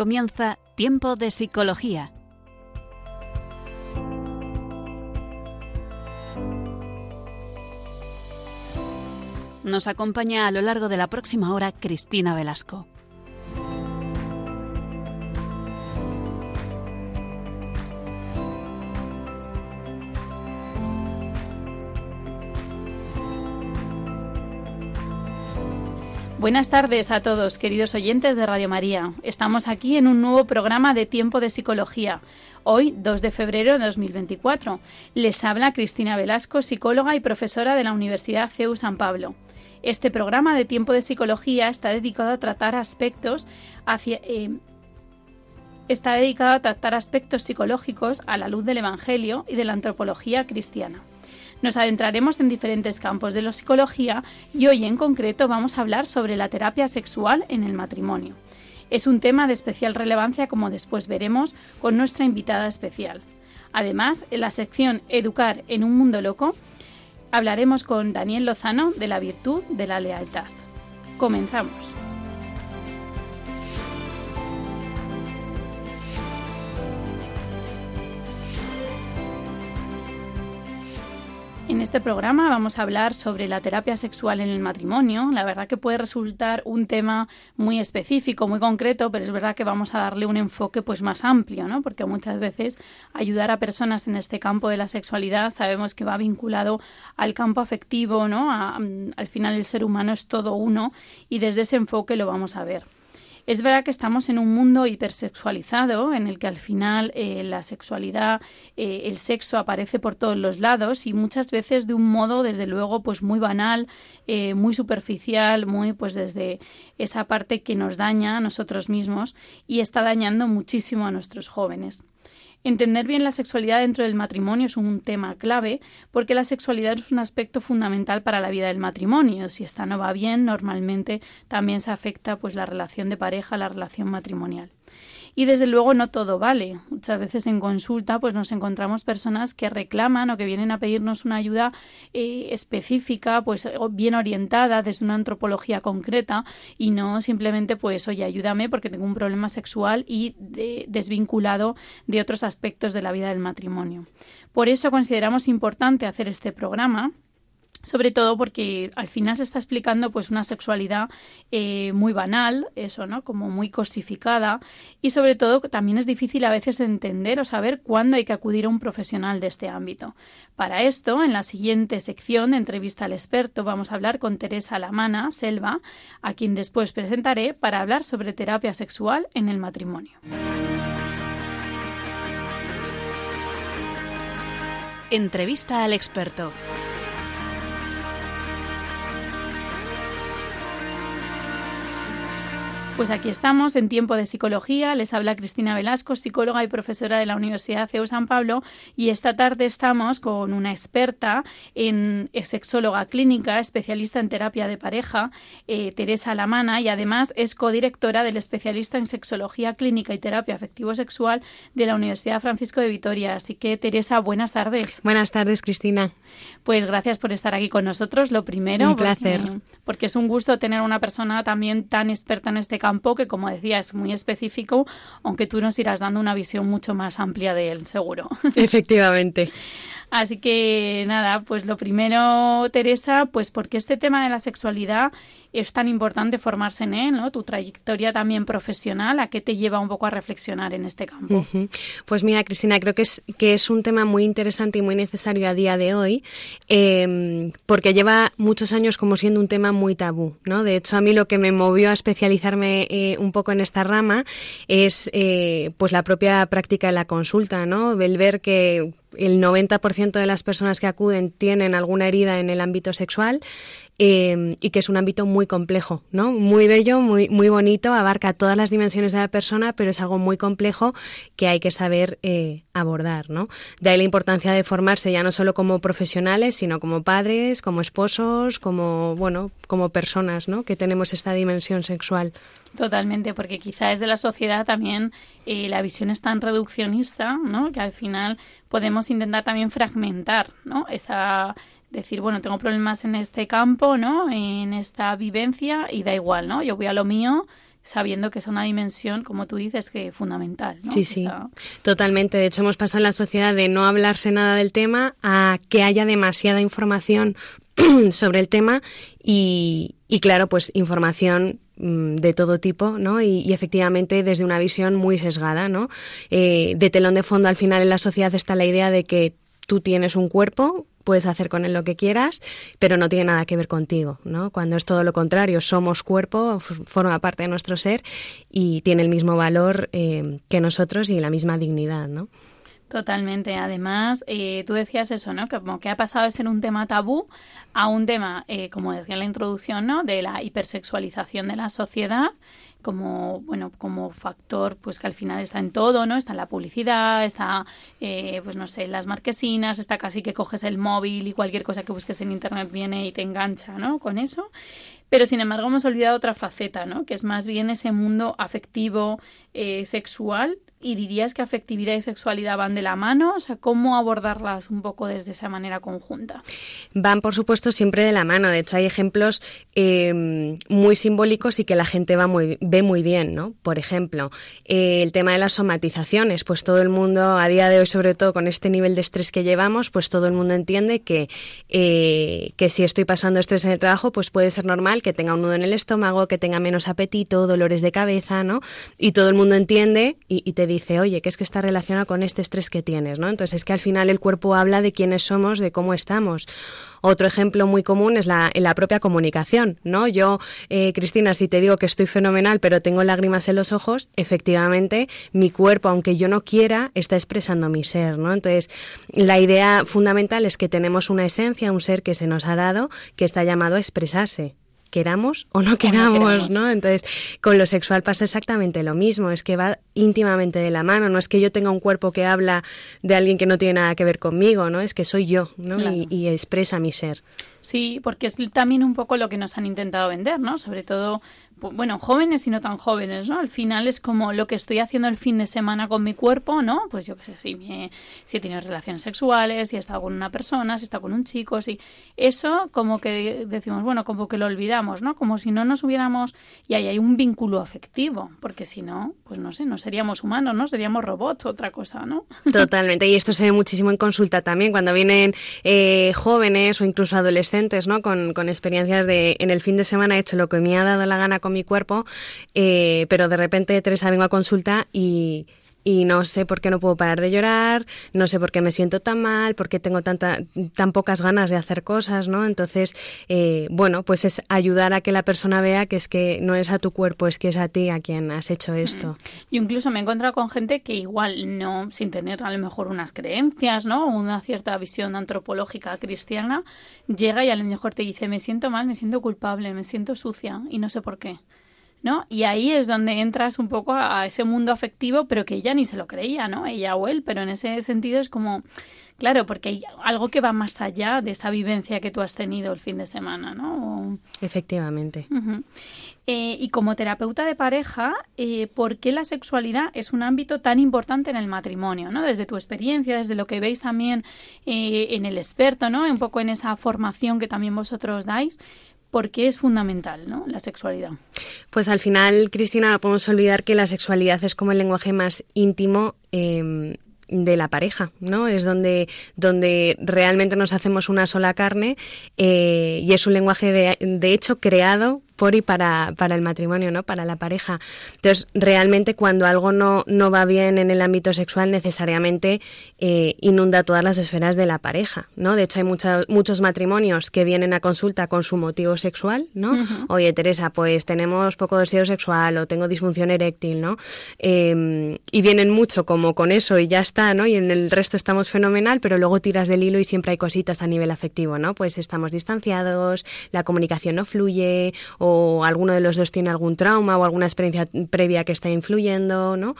Comienza Tiempo de Psicología. Nos acompaña a lo largo de la próxima hora Cristina Velasco. Buenas tardes a todos, queridos oyentes de Radio María. Estamos aquí en un nuevo programa de Tiempo de Psicología. Hoy, 2 de febrero de 2024. Les habla Cristina Velasco, psicóloga y profesora de la Universidad CEU San Pablo. Este programa de Tiempo de Psicología está dedicado a tratar aspectos eh, está dedicado a tratar aspectos psicológicos a la luz del Evangelio y de la antropología cristiana. Nos adentraremos en diferentes campos de la psicología y hoy en concreto vamos a hablar sobre la terapia sexual en el matrimonio. Es un tema de especial relevancia como después veremos con nuestra invitada especial. Además, en la sección Educar en un mundo loco, hablaremos con Daniel Lozano de la virtud de la lealtad. Comenzamos. En este programa vamos a hablar sobre la terapia sexual en el matrimonio. La verdad que puede resultar un tema muy específico, muy concreto, pero es verdad que vamos a darle un enfoque pues más amplio, ¿no? Porque muchas veces ayudar a personas en este campo de la sexualidad sabemos que va vinculado al campo afectivo, ¿no? al final el ser humano es todo uno y desde ese enfoque lo vamos a ver. Es verdad que estamos en un mundo hipersexualizado en el que al final eh, la sexualidad, eh, el sexo aparece por todos los lados y muchas veces de un modo, desde luego, pues muy banal, eh, muy superficial, muy pues desde esa parte que nos daña a nosotros mismos y está dañando muchísimo a nuestros jóvenes. Entender bien la sexualidad dentro del matrimonio es un tema clave porque la sexualidad es un aspecto fundamental para la vida del matrimonio. Si esta no va bien, normalmente también se afecta pues la relación de pareja, la relación matrimonial. Y desde luego no todo vale. Muchas veces en consulta pues nos encontramos personas que reclaman o que vienen a pedirnos una ayuda eh, específica, pues bien orientada desde una antropología concreta y no simplemente pues oye ayúdame porque tengo un problema sexual y desvinculado de otros aspectos de la vida del matrimonio. Por eso consideramos importante hacer este programa sobre todo porque al final se está explicando pues una sexualidad eh, muy banal, eso, ¿no? Como muy cosificada y sobre todo también es difícil a veces entender o saber cuándo hay que acudir a un profesional de este ámbito. Para esto, en la siguiente sección de entrevista al experto vamos a hablar con Teresa Lamana Selva, a quien después presentaré para hablar sobre terapia sexual en el matrimonio. Entrevista al experto. Pues aquí estamos en tiempo de psicología. Les habla Cristina Velasco, psicóloga y profesora de la Universidad CEU San Pablo. Y esta tarde estamos con una experta en sexóloga clínica, especialista en terapia de pareja, eh, Teresa Lamana, y además es codirectora del especialista en sexología clínica y terapia afectivo-sexual de la Universidad Francisco de Vitoria. Así que, Teresa, buenas tardes. Buenas tardes, Cristina. Pues gracias por estar aquí con nosotros. Lo primero, un placer. Porque, porque es un gusto tener a una persona también tan experta en este campo que, como decía, es muy específico, aunque tú nos irás dando una visión mucho más amplia de él, seguro. Efectivamente. Así que nada, pues lo primero, Teresa, pues porque este tema de la sexualidad es tan importante formarse en él, ¿no? Tu trayectoria también profesional, ¿a qué te lleva un poco a reflexionar en este campo? Pues mira, Cristina, creo que es, que es un tema muy interesante y muy necesario a día de hoy, em, porque lleva muchos años como siendo un tema muy tabú, ¿no? De hecho, a mí lo que me movió a especializarme eh, un poco en esta rama es eh, pues la propia práctica de la consulta, ¿no? El ver que el 90% de las personas que acuden tienen alguna herida en el ámbito sexual Em, y que es un ámbito muy complejo, ¿no? Muy bello, muy, muy bonito, abarca todas las dimensiones de la persona, pero es algo muy complejo que hay que saber eh, abordar, ¿no? De ahí la importancia de formarse ya no solo como profesionales, sino como padres, como esposos, como, bueno, como personas, ¿no? Que tenemos esta dimensión sexual. Totalmente, porque quizás de la sociedad también eh, la visión es tan reduccionista, ¿no? Que al final podemos intentar también fragmentar, ¿no? Esa decir, bueno, tengo problemas en este campo, ¿no? En esta vivencia y da igual, ¿no? Yo voy a lo mío sabiendo que es una dimensión, como tú dices, que fundamental. ¿no? Sí, sí, totalmente. De hecho, hemos pasado en la sociedad de no hablarse nada del tema a que haya demasiada información sobre el tema y, y claro, pues información mm, de todo tipo, ¿no? Y, efectivamente desde una visión muy sesgada, ¿no? Eh, de telón de fondo al final en la sociedad está la idea de que tú tienes un cuerpo, puedes hacer con él lo que quieras, pero no tiene nada que ver contigo, ¿no? Cuando es todo lo contrario, somos cuerpo, forma parte de nuestro ser y tiene el mismo valor eh, que nosotros y la misma dignidad, ¿no? Totalmente. Además, eh, tú decías eso, ¿no? Que como que ha pasado de ser un tema tabú a un tema, eh, como decía en la introducción, ¿no? De la hipersexualización de la sociedad como bueno como factor pues que al final está en todo no está en la publicidad está eh, pues no sé en las marquesinas está casi que coges el móvil y cualquier cosa que busques en internet viene y te engancha no con eso. Pero sin embargo hemos olvidado otra faceta no que es más bien ese mundo afectivo eh, sexual ¿Y dirías que afectividad y sexualidad van de la mano? O sea, ¿cómo abordarlas un poco desde esa manera conjunta? Van, por supuesto, siempre de la mano. De hecho, hay ejemplos eh, muy simbólicos y que la gente va muy, ve muy bien, ¿no? Por ejemplo, eh, el tema de las somatizaciones. Pues todo el mundo, a día de hoy, sobre todo con este nivel de estrés que llevamos, pues todo el mundo entiende que, eh, que si estoy pasando estrés en el trabajo, pues puede ser normal que tenga un nudo en el estómago, que tenga menos apetito, dolores de cabeza, ¿no? Y todo el mundo entiende y, y te dice, oye, que es que está relacionado con este estrés que tienes, ¿no? Entonces es que al final el cuerpo habla de quiénes somos, de cómo estamos. Otro ejemplo muy común es la, la propia comunicación, ¿no? Yo, eh, Cristina, si te digo que estoy fenomenal, pero tengo lágrimas en los ojos, efectivamente, mi cuerpo, aunque yo no quiera, está expresando mi ser, ¿no? Entonces, la idea fundamental es que tenemos una esencia, un ser que se nos ha dado, que está llamado a expresarse queramos o no queramos, no, Entonces, con lo sexual pasa exactamente lo mismo, es que va íntimamente de la mano, no es que yo tenga un cuerpo que habla de alguien que no tiene nada que ver conmigo, ¿no? Es que soy yo, ¿no? y expresa mi ser. Sí, porque es también un poco lo que nos han intentado vender, ¿no? Sobre todo bueno, jóvenes y no tan jóvenes, ¿no? Al final es como lo que estoy haciendo el fin de semana con mi cuerpo, ¿no? Pues yo qué sé, si, me, si he tenido relaciones sexuales, si he estado con una persona, si he estado con un chico, si... Eso como que decimos, bueno, como que lo olvidamos, ¿no? Como si no nos hubiéramos... Y ahí hay un vínculo afectivo, porque si no, pues no sé, no seríamos humanos, ¿no? Seríamos robots, otra cosa, ¿no? Totalmente, y esto se ve muchísimo en consulta también, cuando vienen eh, jóvenes o incluso adolescentes, ¿no? Con, con experiencias de, en el fin de semana he hecho lo que me ha dado la gana con mi cuerpo, eh, pero de repente Teresa vengo a consulta y, y no sé por qué no puedo parar de llorar, no sé por qué me siento tan mal, por qué tengo tanta, tan pocas ganas de hacer cosas, ¿no? Entonces, eh, bueno, pues es ayudar a que la persona vea que es que no es a tu cuerpo, es que es a ti a quien has hecho esto. Yo incluso me he encontrado con gente que igual no, sin tener a lo mejor unas creencias, ¿no? Una cierta visión antropológica cristiana, llega y a lo mejor te dice, me siento mal, me siento culpable, me siento sucia y no sé por qué. ¿No? Y ahí es donde entras un poco a, ese mundo afectivo, pero que ella ni se lo creía, ¿no? Ella o él, pero en ese sentido es como, claro, porque hay algo que va más allá de esa vivencia que tú has tenido el fin de semana, ¿no? Efectivamente. Eh, y como terapeuta de pareja, eh, ¿por qué la sexualidad es un ámbito tan importante en el matrimonio? ¿no? Desde tu experiencia, desde lo que veis también eh, en el experto, ¿no? un poco en esa formación que también vosotros dais, ¿Por qué es fundamental ¿no? la sexualidad? Pues al final, Cristina, no podemos olvidar que la sexualidad es como el lenguaje más íntimo em, de la pareja, ¿no? Es donde, donde realmente nos hacemos una sola carne eh, y es un lenguaje de, de hecho creado por y para, para el matrimonio, ¿no? Para la pareja. Entonces, realmente cuando algo no, no va bien en el ámbito sexual, necesariamente eh, inunda todas las esferas de la pareja, ¿no? De hecho, hay muchos muchos matrimonios que vienen a consulta con su motivo sexual, ¿no? Oye, Teresa, pues tenemos poco deseo sexual o tengo disfunción eréctil, ¿no? Em, y vienen mucho como con eso y ya está, ¿no? Y en el resto estamos fenomenal, pero luego tiras del hilo y siempre hay cositas a nivel afectivo, ¿no? Pues estamos distanciados, la comunicación no fluye o o alguno de los dos tiene algún trauma o alguna experiencia previa que está influyendo, ¿no?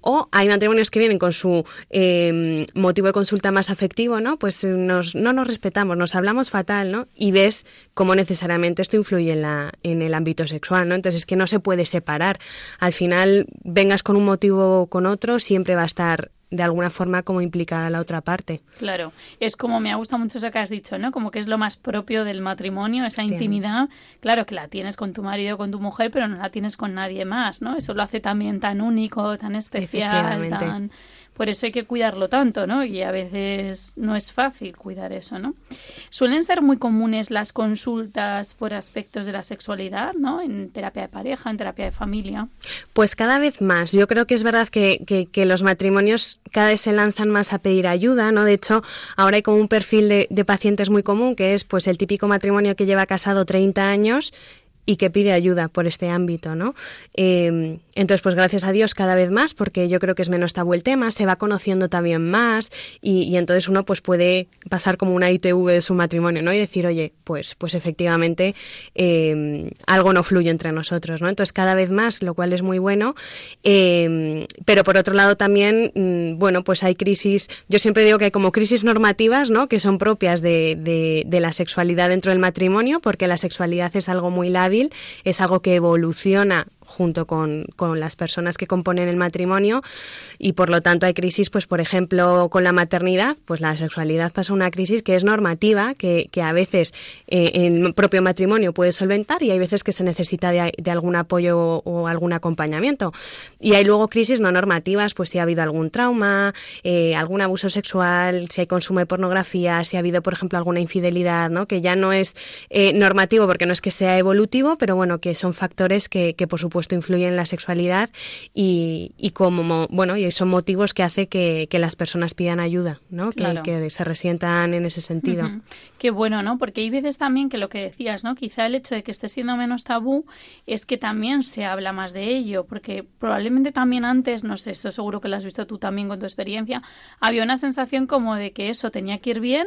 O hay matrimonios que vienen con su em, motivo de consulta más afectivo, ¿no? Pues nos, no nos respetamos, nos hablamos fatal, ¿no? Y ves cómo necesariamente esto influye en, la, en el ámbito sexual, ¿no? Entonces es que no se puede separar. Al final, vengas con un motivo o con otro, siempre va a estar de alguna forma como implicada la otra parte. Claro, es como me ha gustado mucho eso que has dicho, ¿no? Como que es lo más propio del matrimonio, esa intimidad. Claro que la tienes con tu marido, con tu mujer, pero no la tienes con nadie más, ¿no? Eso lo hace también tan único, tan especial, tan por eso hay que cuidarlo tanto, ¿no? Y a veces no es fácil cuidar eso, ¿no? Suelen ser muy comunes las consultas por aspectos de la sexualidad, ¿no? En terapia de pareja, en terapia de familia. Pues cada vez más. Yo creo que es verdad que, que, los matrimonios cada vez se lanzan más a pedir ayuda, ¿no? De hecho, ahora hay como un perfil de, de pacientes muy común, que es pues el típico matrimonio que lleva casado 30 años y que pide ayuda por este ámbito, ¿no? Eh, entonces, pues gracias a Dios cada vez más, porque yo creo que es menos tabú el tema, se va conociendo también más y, entonces uno pues puede pasar como una ITV de su matrimonio, ¿no? Y decir, oye, pues, pues efectivamente eh, algo no fluye entre nosotros, ¿no? Entonces cada vez más, lo cual es muy bueno, eh, pero por otro lado también, mm, bueno, pues hay crisis, yo siempre digo que hay como crisis normativas, ¿no? Que son propias de, de, la sexualidad dentro del matrimonio, porque la sexualidad es algo muy es algo que evoluciona junto con, con, las personas que componen el matrimonio y por lo tanto hay crisis, pues por ejemplo con la maternidad, pues la sexualidad pasa una crisis que es normativa, que, que a veces eh, el propio matrimonio puede solventar y hay veces que se necesita de, de, algún apoyo o algún acompañamiento. Y hay luego crisis no normativas, pues si ha habido algún trauma, eh, algún abuso sexual, si hay consumo de pornografía, si ha habido por ejemplo alguna infidelidad, ¿no? que ya no es eh, normativo porque no es que sea evolutivo, pero bueno, que son factores que, que por supuesto supuesto influyen en la sexualidad y, y como bueno y son motivos que hace que, que las personas pidan ayuda, ¿no? Que, que, se resientan en ese sentido. Qué bueno, ¿no? Porque hay veces también que lo que decías, ¿no? Quizá el hecho de que esté siendo menos tabú es que también se habla más de ello, porque probablemente también antes, no sé, eso seguro que lo has visto tú también con tu experiencia, había una sensación como de que eso tenía que ir bien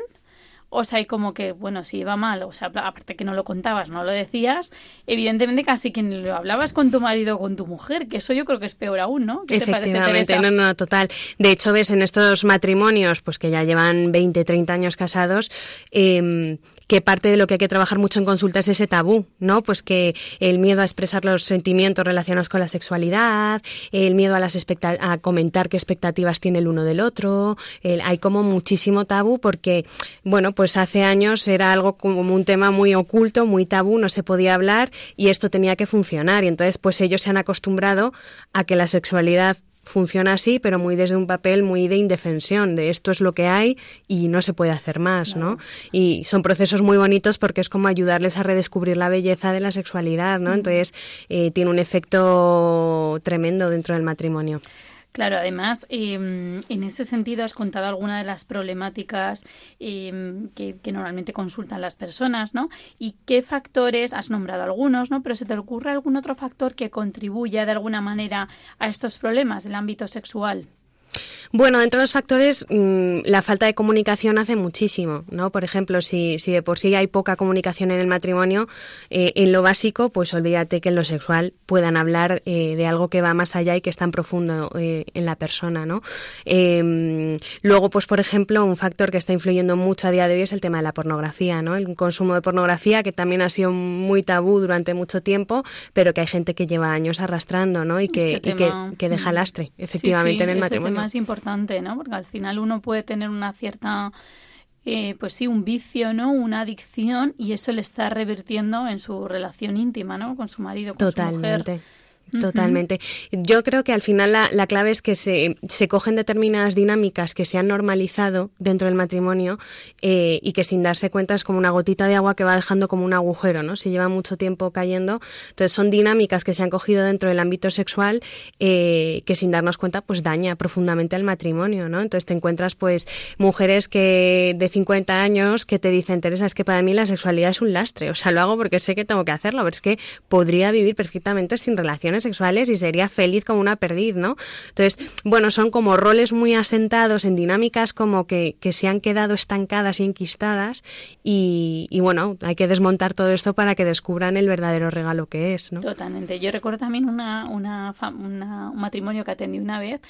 o sea, hay como que, bueno, si iba mal, o sea, aparte que no lo contabas, no lo decías, evidentemente casi que lo hablabas con tu marido o con tu mujer, que eso yo creo que es peor aún, ¿no? Efectivamente, no, no, total. De hecho, ves en estos matrimonios, pues que ya llevan 20, 30 años casados, eh, que parte de lo que hay que trabajar mucho en consulta es ese tabú, ¿no? Pues que el miedo a expresar los sentimientos relacionados con la sexualidad, el miedo a, las a comentar qué expectativas tiene el uno del otro, hay como muchísimo tabú porque, bueno, pues hace años era algo como un tema muy oculto, muy tabú, no se podía hablar y esto tenía que funcionar y entonces pues ellos se han acostumbrado a que la sexualidad funciona así, pero muy desde un papel muy de indefensión, de esto es lo que hay y no se puede hacer más, ¿no? Y son procesos muy bonitos porque es como ayudarles a redescubrir la belleza de la sexualidad, ¿no? Entonces eh, tiene un efecto tremendo dentro del matrimonio. Claro, además, em, en ese sentido has contado alguna de las problemáticas em, que, normalmente consultan las personas, ¿no? Y qué factores, has nombrado algunos, ¿no? Pero ¿se te ocurre algún otro factor que contribuya de alguna manera a estos problemas del ámbito sexual? Bueno, dentro de los factores, mm, la falta de comunicación hace muchísimo, ¿no? Por ejemplo, si, si de por sí hay poca comunicación en el matrimonio, eh, en lo básico, pues olvídate que en lo sexual puedan hablar eh, de algo que va más allá y que es tan profundo eh, en la persona, ¿no? Em, luego, pues por ejemplo, un factor que está influyendo mucho a día de hoy es el tema de la pornografía, ¿no? El consumo de pornografía, que también ha sido muy tabú durante mucho tiempo, pero que hay gente que lleva años arrastrando, ¿no? Y que, este que, deja lastre, efectivamente, en el este matrimonio. Es importante ¿no? Porque al final uno puede tener una cierta eh, pues sí, un vicio, ¿no? Una adicción y eso le está revirtiendo en su relación íntima, ¿no? Con su marido, con su mujer. Totalmente. Yo creo que al final la, la clave es que se, se, cogen determinadas dinámicas que se han normalizado dentro del matrimonio eh, y que sin darse cuenta es como una gotita de agua que va dejando como un agujero, ¿no? Se lleva mucho tiempo cayendo. Entonces son dinámicas que se han cogido dentro del ámbito sexual eh, que sin darnos cuenta pues daña profundamente al matrimonio, ¿no? Entonces te encuentras pues mujeres que de 50 años que te dicen, Teresa, es que para mí la sexualidad es un lastre. O sea, lo hago porque sé que tengo que hacerlo, pero es que podría vivir perfectamente sin relaciones sexuales y sería feliz como una perdiz, ¿no? Entonces, bueno, son como roles muy asentados en dinámicas como que, que se han quedado estancadas y enquistadas y, bueno, hay que desmontar todo esto para que descubran el verdadero regalo que es, ¿no? Totalmente. Yo recuerdo también una, una, una, un matrimonio que atendí una vez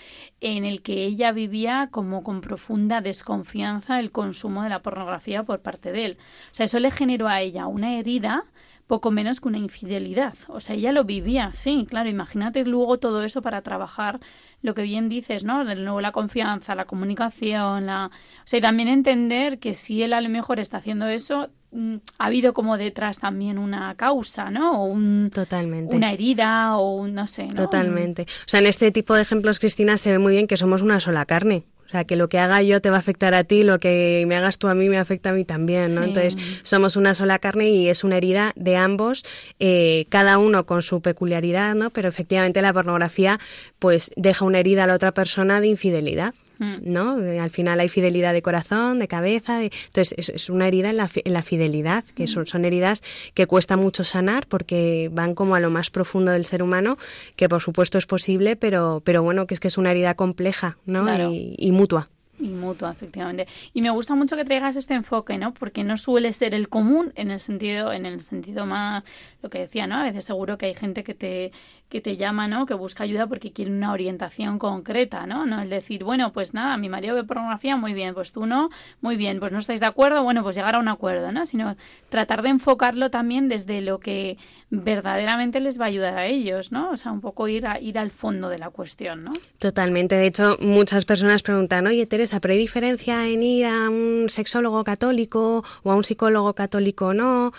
en el que ella vivía como con profunda desconfianza el consumo de la pornografía por parte de él. O sea, eso le generó a ella una herida poco menos que una infidelidad. O sea, ella lo vivía, sí, claro, imagínate luego todo eso para trabajar lo que bien dices, ¿no? De nuevo la confianza, la comunicación, la... O sea, y también entender que si él a lo mejor está haciendo eso, mm, ha habido como detrás también una causa, ¿no? O un, Totalmente. Una herida o un, no sé, ¿no? Totalmente. O sea, en este tipo de ejemplos, Cristina, se ve muy bien que somos una sola carne. O sea, que lo que haga yo te va a afectar a ti, lo que me hagas tú a mí me afecta a mí también, ¿no? Entonces, somos una sola carne y es una herida de ambos, eh, cada uno con su peculiaridad, ¿no? Pero efectivamente la pornografía, pues, deja una herida a la otra persona de infidelidad. Mm. ¿no? Al final hay fidelidad de corazón, de cabeza, de... entonces es, una herida en la, en la fidelidad, que son, son, heridas que cuesta mucho sanar porque van como a lo más profundo del ser humano, que por supuesto es posible, pero, pero bueno, que es que es una herida compleja, ¿no? Y, y mutua. Y mutua, efectivamente. Y me gusta mucho que traigas este enfoque, ¿no? Porque no suele ser el común en el sentido, en el sentido más, lo que decía, ¿no? A veces seguro que hay gente que te, que te llama, ¿no? Que busca ayuda porque quiere una orientación concreta, ¿no? No el decir, bueno, pues nada, mi marido ve pornografía, muy bien, pues tú no, muy bien, pues no estáis de acuerdo, bueno, pues llegar a un acuerdo, ¿no? Sino tratar de enfocarlo también desde lo que verdaderamente les va a ayudar a ellos, ¿no? O sea, un poco ir, a, ir al fondo de la cuestión, ¿no? Totalmente. De hecho, muchas personas preguntan, oye, Teresa, ¿pero hay diferencia en ir a un sexólogo católico o a un psicólogo católico o no?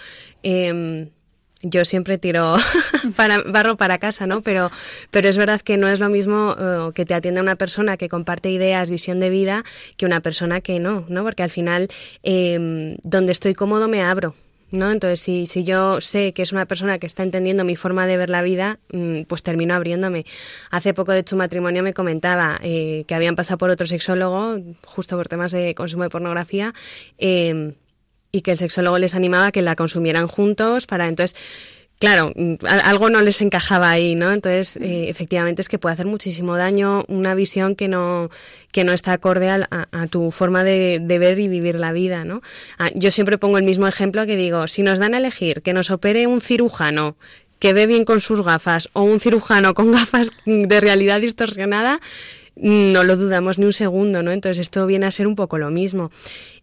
Eh, yo siempre tiro para, barro para casa, ¿no? Pero, pero es verdad que no es lo mismo eh, que te atienda una persona que comparte ideas, visión de vida, que una persona que no, ¿no? Porque al final, em, donde estoy cómodo me abro. ¿No? Entonces, si, si yo sé que es una persona que está entendiendo mi forma de ver la vida, mm, pues termino abriéndome. Hace poco, de hecho, matrimonio me comentaba eh, que habían pasado por otro sexólogo, justo por temas de consumo de pornografía, eh, y que el sexólogo les animaba a que la consumieran juntos para entonces claro, algo no les encajaba ahí, ¿no? Entonces, eh, efectivamente es que puede hacer muchísimo daño una visión que no, que no está acorde a, a, tu forma de, de, ver y vivir la vida, ¿no? Ah, yo siempre pongo el mismo ejemplo que digo, si nos dan a elegir que nos opere un cirujano que ve bien con sus gafas o un cirujano con gafas de realidad distorsionada, no lo dudamos ni un segundo, ¿no? Entonces esto viene a ser un poco lo mismo.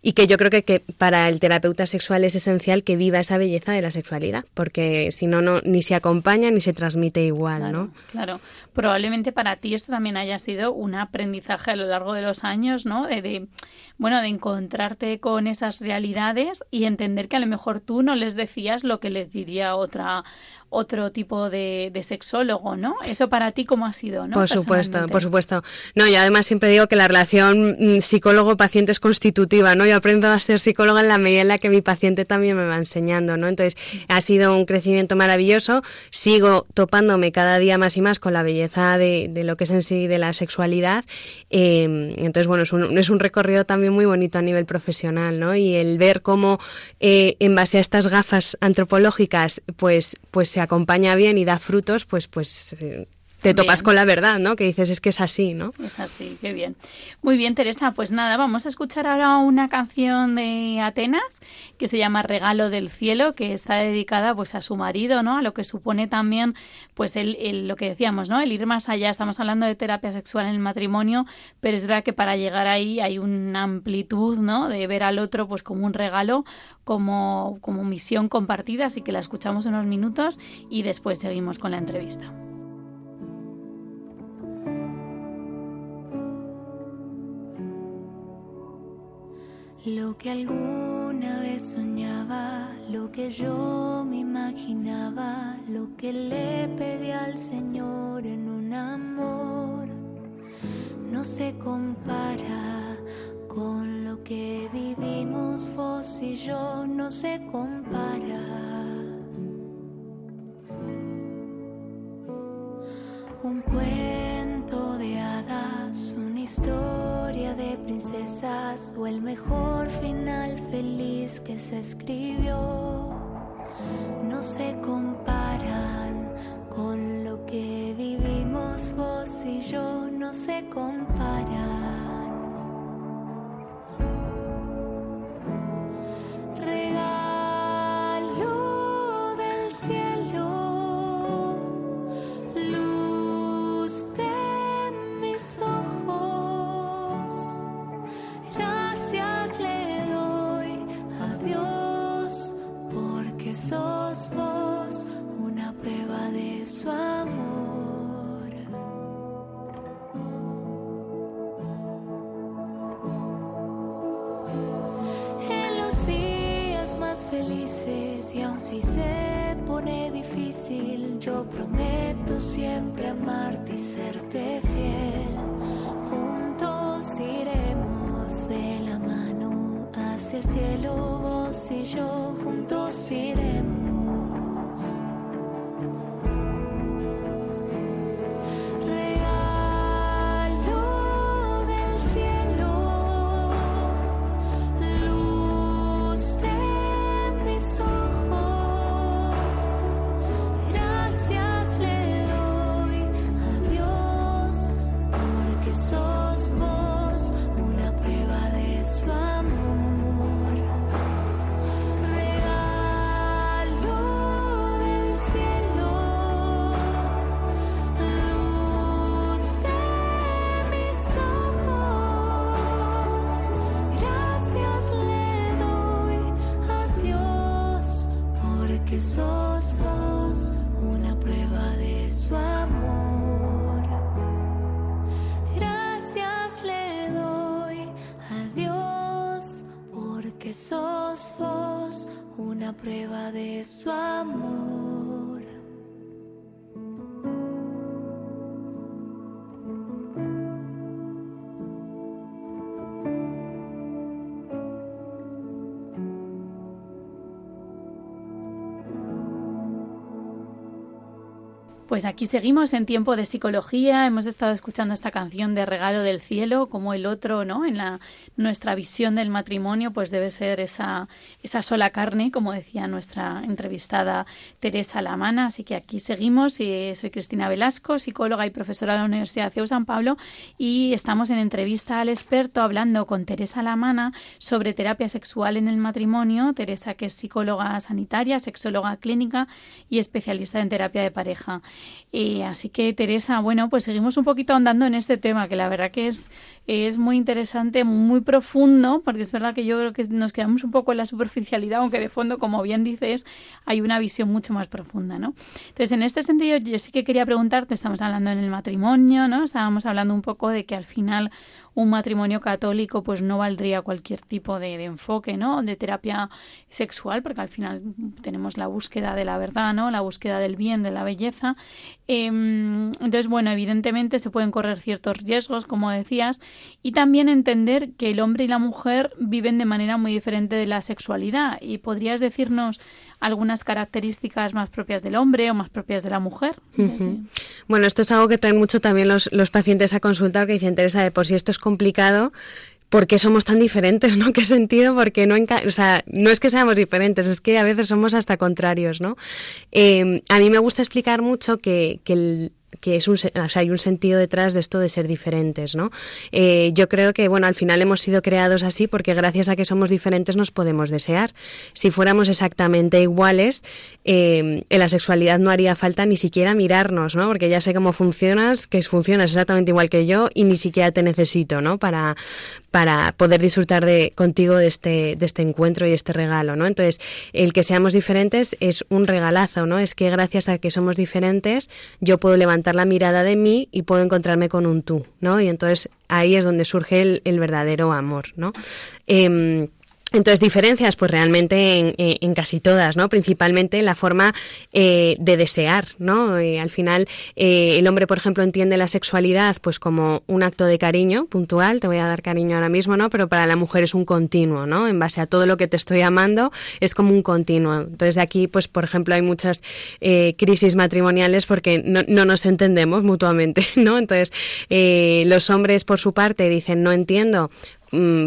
Y que yo creo que, que, para el terapeuta sexual es esencial que viva esa belleza de la sexualidad, porque si no, no ni se acompaña ni se transmite igual, ¿no? Claro, probablemente para ti esto también haya sido un aprendizaje a lo largo de los años, ¿no? De, de, bueno, de encontrarte con esas realidades y entender que a lo mejor tú no les decías lo que les diría otra otro tipo de, de, sexólogo, ¿no? Eso para ti cómo ha sido, ¿no? Por supuesto, por supuesto. No, y además siempre digo que la relación mm, psicólogo-paciente es constitutiva, ¿no? Yo aprendo a ser psicóloga en la medida en la que mi paciente también me va enseñando, ¿no? Entonces, ha sido un crecimiento maravilloso. Sigo topándome cada día más y más con la belleza de, de lo que es en sí de la sexualidad. Eh, entonces, bueno, es un, es un, recorrido también muy bonito a nivel profesional, ¿no? Y el ver cómo, eh, en base a estas gafas antropológicas, pues, pues se acompaña bien y da frutos, pues, pues eh, te topas con la verdad, ¿no? Que dices, es que es así, ¿no? Es así, qué bien. Muy bien, Teresa, pues nada, vamos a escuchar ahora una canción de Atenas que se llama Regalo del Cielo, que está dedicada pues a su marido, ¿no? A lo que supone también, pues el, el, lo que decíamos, ¿no? El ir más allá, estamos hablando de terapia sexual en el matrimonio, pero es verdad que para llegar ahí hay una amplitud, ¿no? De ver al otro pues como un regalo, como, como misión compartida, así que la escuchamos unos minutos y después seguimos con la entrevista. Lo que alguna vez soñaba, lo que yo me imaginaba, lo que le pedí al Señor en un amor, no se compara con lo que vivimos vos y yo, no se compara. Que se escribió no se comparan con lo que vivimos vos y yo, no se comparan. Pues aquí seguimos en tiempo de psicología. Hemos estado escuchando esta canción de Regalo del Cielo, como el otro, ¿no? En la nuestra visión del matrimonio, pues debe ser esa, esa sola carne, como decía nuestra entrevistada Teresa Lamana. Así que aquí seguimos. Y soy Cristina Velasco, psicóloga y profesora de la Universidad de San Pablo, y estamos en entrevista al experto hablando con Teresa Lamana sobre terapia sexual en el matrimonio. Teresa, que es psicóloga sanitaria, sexóloga clínica y especialista en terapia de pareja. Y así que, Teresa, bueno, pues seguimos un poquito andando en este tema, que la verdad que es, es muy interesante, muy profundo, porque es verdad que yo creo que nos quedamos un poco en la superficialidad, aunque de fondo, como bien dices, hay una visión mucho más profunda, ¿no? Entonces, en este sentido, yo sí que quería preguntarte, estamos hablando en el matrimonio, ¿no? Estábamos hablando un poco de que al final un matrimonio católico pues no valdría cualquier tipo de, enfoque, ¿no? De terapia sexual, porque al final tenemos la búsqueda de la verdad, ¿no? La búsqueda del bien, de la belleza. Em, entonces, bueno, evidentemente se pueden correr ciertos riesgos, como decías, y también entender que el hombre y la mujer viven de manera muy diferente de la sexualidad. ¿Y podrías decirnos algunas características más propias del hombre o más propias de la mujer. Bueno, esto es algo que traen mucho también los, los pacientes a consultar, que dicen, Teresa, de por si esto es complicado, ¿por qué somos tan diferentes? ¿No? ¿Qué sentido? Porque no, o sea, no es que seamos diferentes, es que a veces somos hasta contrarios, ¿no? Eh, a mí me gusta explicar mucho que, que el, que es un, o sea, hay un sentido detrás de esto de ser diferentes, ¿no? Eh, yo creo que, bueno, al final hemos sido creados así porque gracias a que somos diferentes nos podemos desear. Si fuéramos exactamente iguales, eh, en la sexualidad no haría falta ni siquiera mirarnos, ¿no? Porque ya sé cómo funcionas, que funcionas exactamente igual que yo y ni siquiera te necesito, ¿no? Para, para poder disfrutar de, contigo de este, de este encuentro y este regalo, ¿no? Entonces, el que seamos diferentes es un regalazo, ¿no? Es que gracias a que somos diferentes, yo puedo levantar la mirada de mí y puedo encontrarme con un tú, ¿no? Y entonces ahí es donde surge el, verdadero amor, ¿no? Em, entonces, diferencias, pues realmente en, casi todas, ¿no? Principalmente la forma eh, de desear, ¿no? Eh, al final, eh, el hombre, por ejemplo, entiende la sexualidad pues como un acto de cariño puntual, te voy a dar cariño ahora mismo, ¿no? Pero para la mujer es un continuo, ¿no? En base a todo lo que te estoy amando, es como un continuo. Entonces, de aquí, pues, por ejemplo, hay muchas crisis matrimoniales porque no, no, nos entendemos mutuamente, ¿no? Entonces, los hombres, por su parte, dicen, no entiendo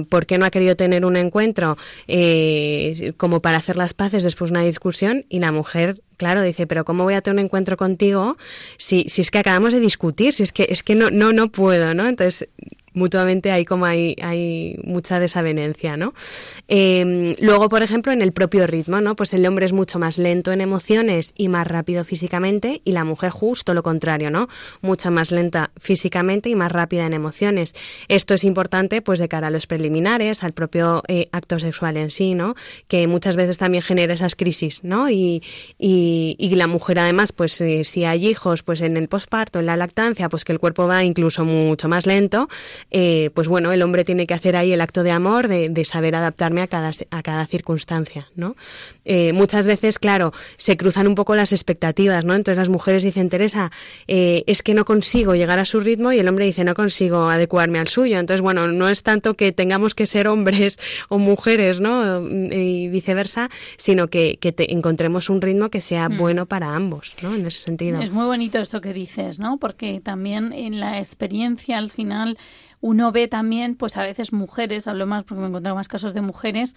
¿por qué no ha querido tener un encuentro eh, como para hacer las paces después de una discusión? Y la mujer, claro, dice, pero ¿cómo voy a tener un encuentro contigo si, si es que acabamos de discutir? Si es que, es que no, no, no puedo, ¿no? Entonces, mutuamente hay como hay, hay mucha desavenencia, ¿no? Em, luego, por ejemplo, en el propio ritmo, ¿no? Pues el hombre es mucho más lento en emociones y más rápido físicamente y la mujer justo lo contrario, ¿no? Mucha más lenta físicamente y más rápida en emociones. Esto es importante pues de cara a los preliminares, al propio eh, acto sexual en sí, ¿no? Que muchas veces también genera esas crisis, ¿no? Y, y, la mujer además, pues eh, si hay hijos, pues en el posparto, en la lactancia, pues que el cuerpo va incluso mucho más lento, eh, pues bueno, el hombre tiene que hacer ahí el acto de amor, de, saber adaptarme a cada, a cada circunstancia, ¿no? Eh, muchas veces, claro, se cruzan un poco las expectativas, ¿no? Entonces las mujeres dicen, Teresa, eh, es que no consigo llegar a su ritmo y el hombre dice, no consigo adecuarme al suyo. Entonces, bueno, no es tanto que tengamos que ser hombres o mujeres, ¿no? Y viceversa, sino que, que encontremos un ritmo que sea mm. bueno para ambos, ¿no? En ese sentido. Es muy bonito esto que dices, ¿no? Porque también en la experiencia al final uno ve también, pues a veces mujeres, hablo más porque me he encontrado más casos de mujeres,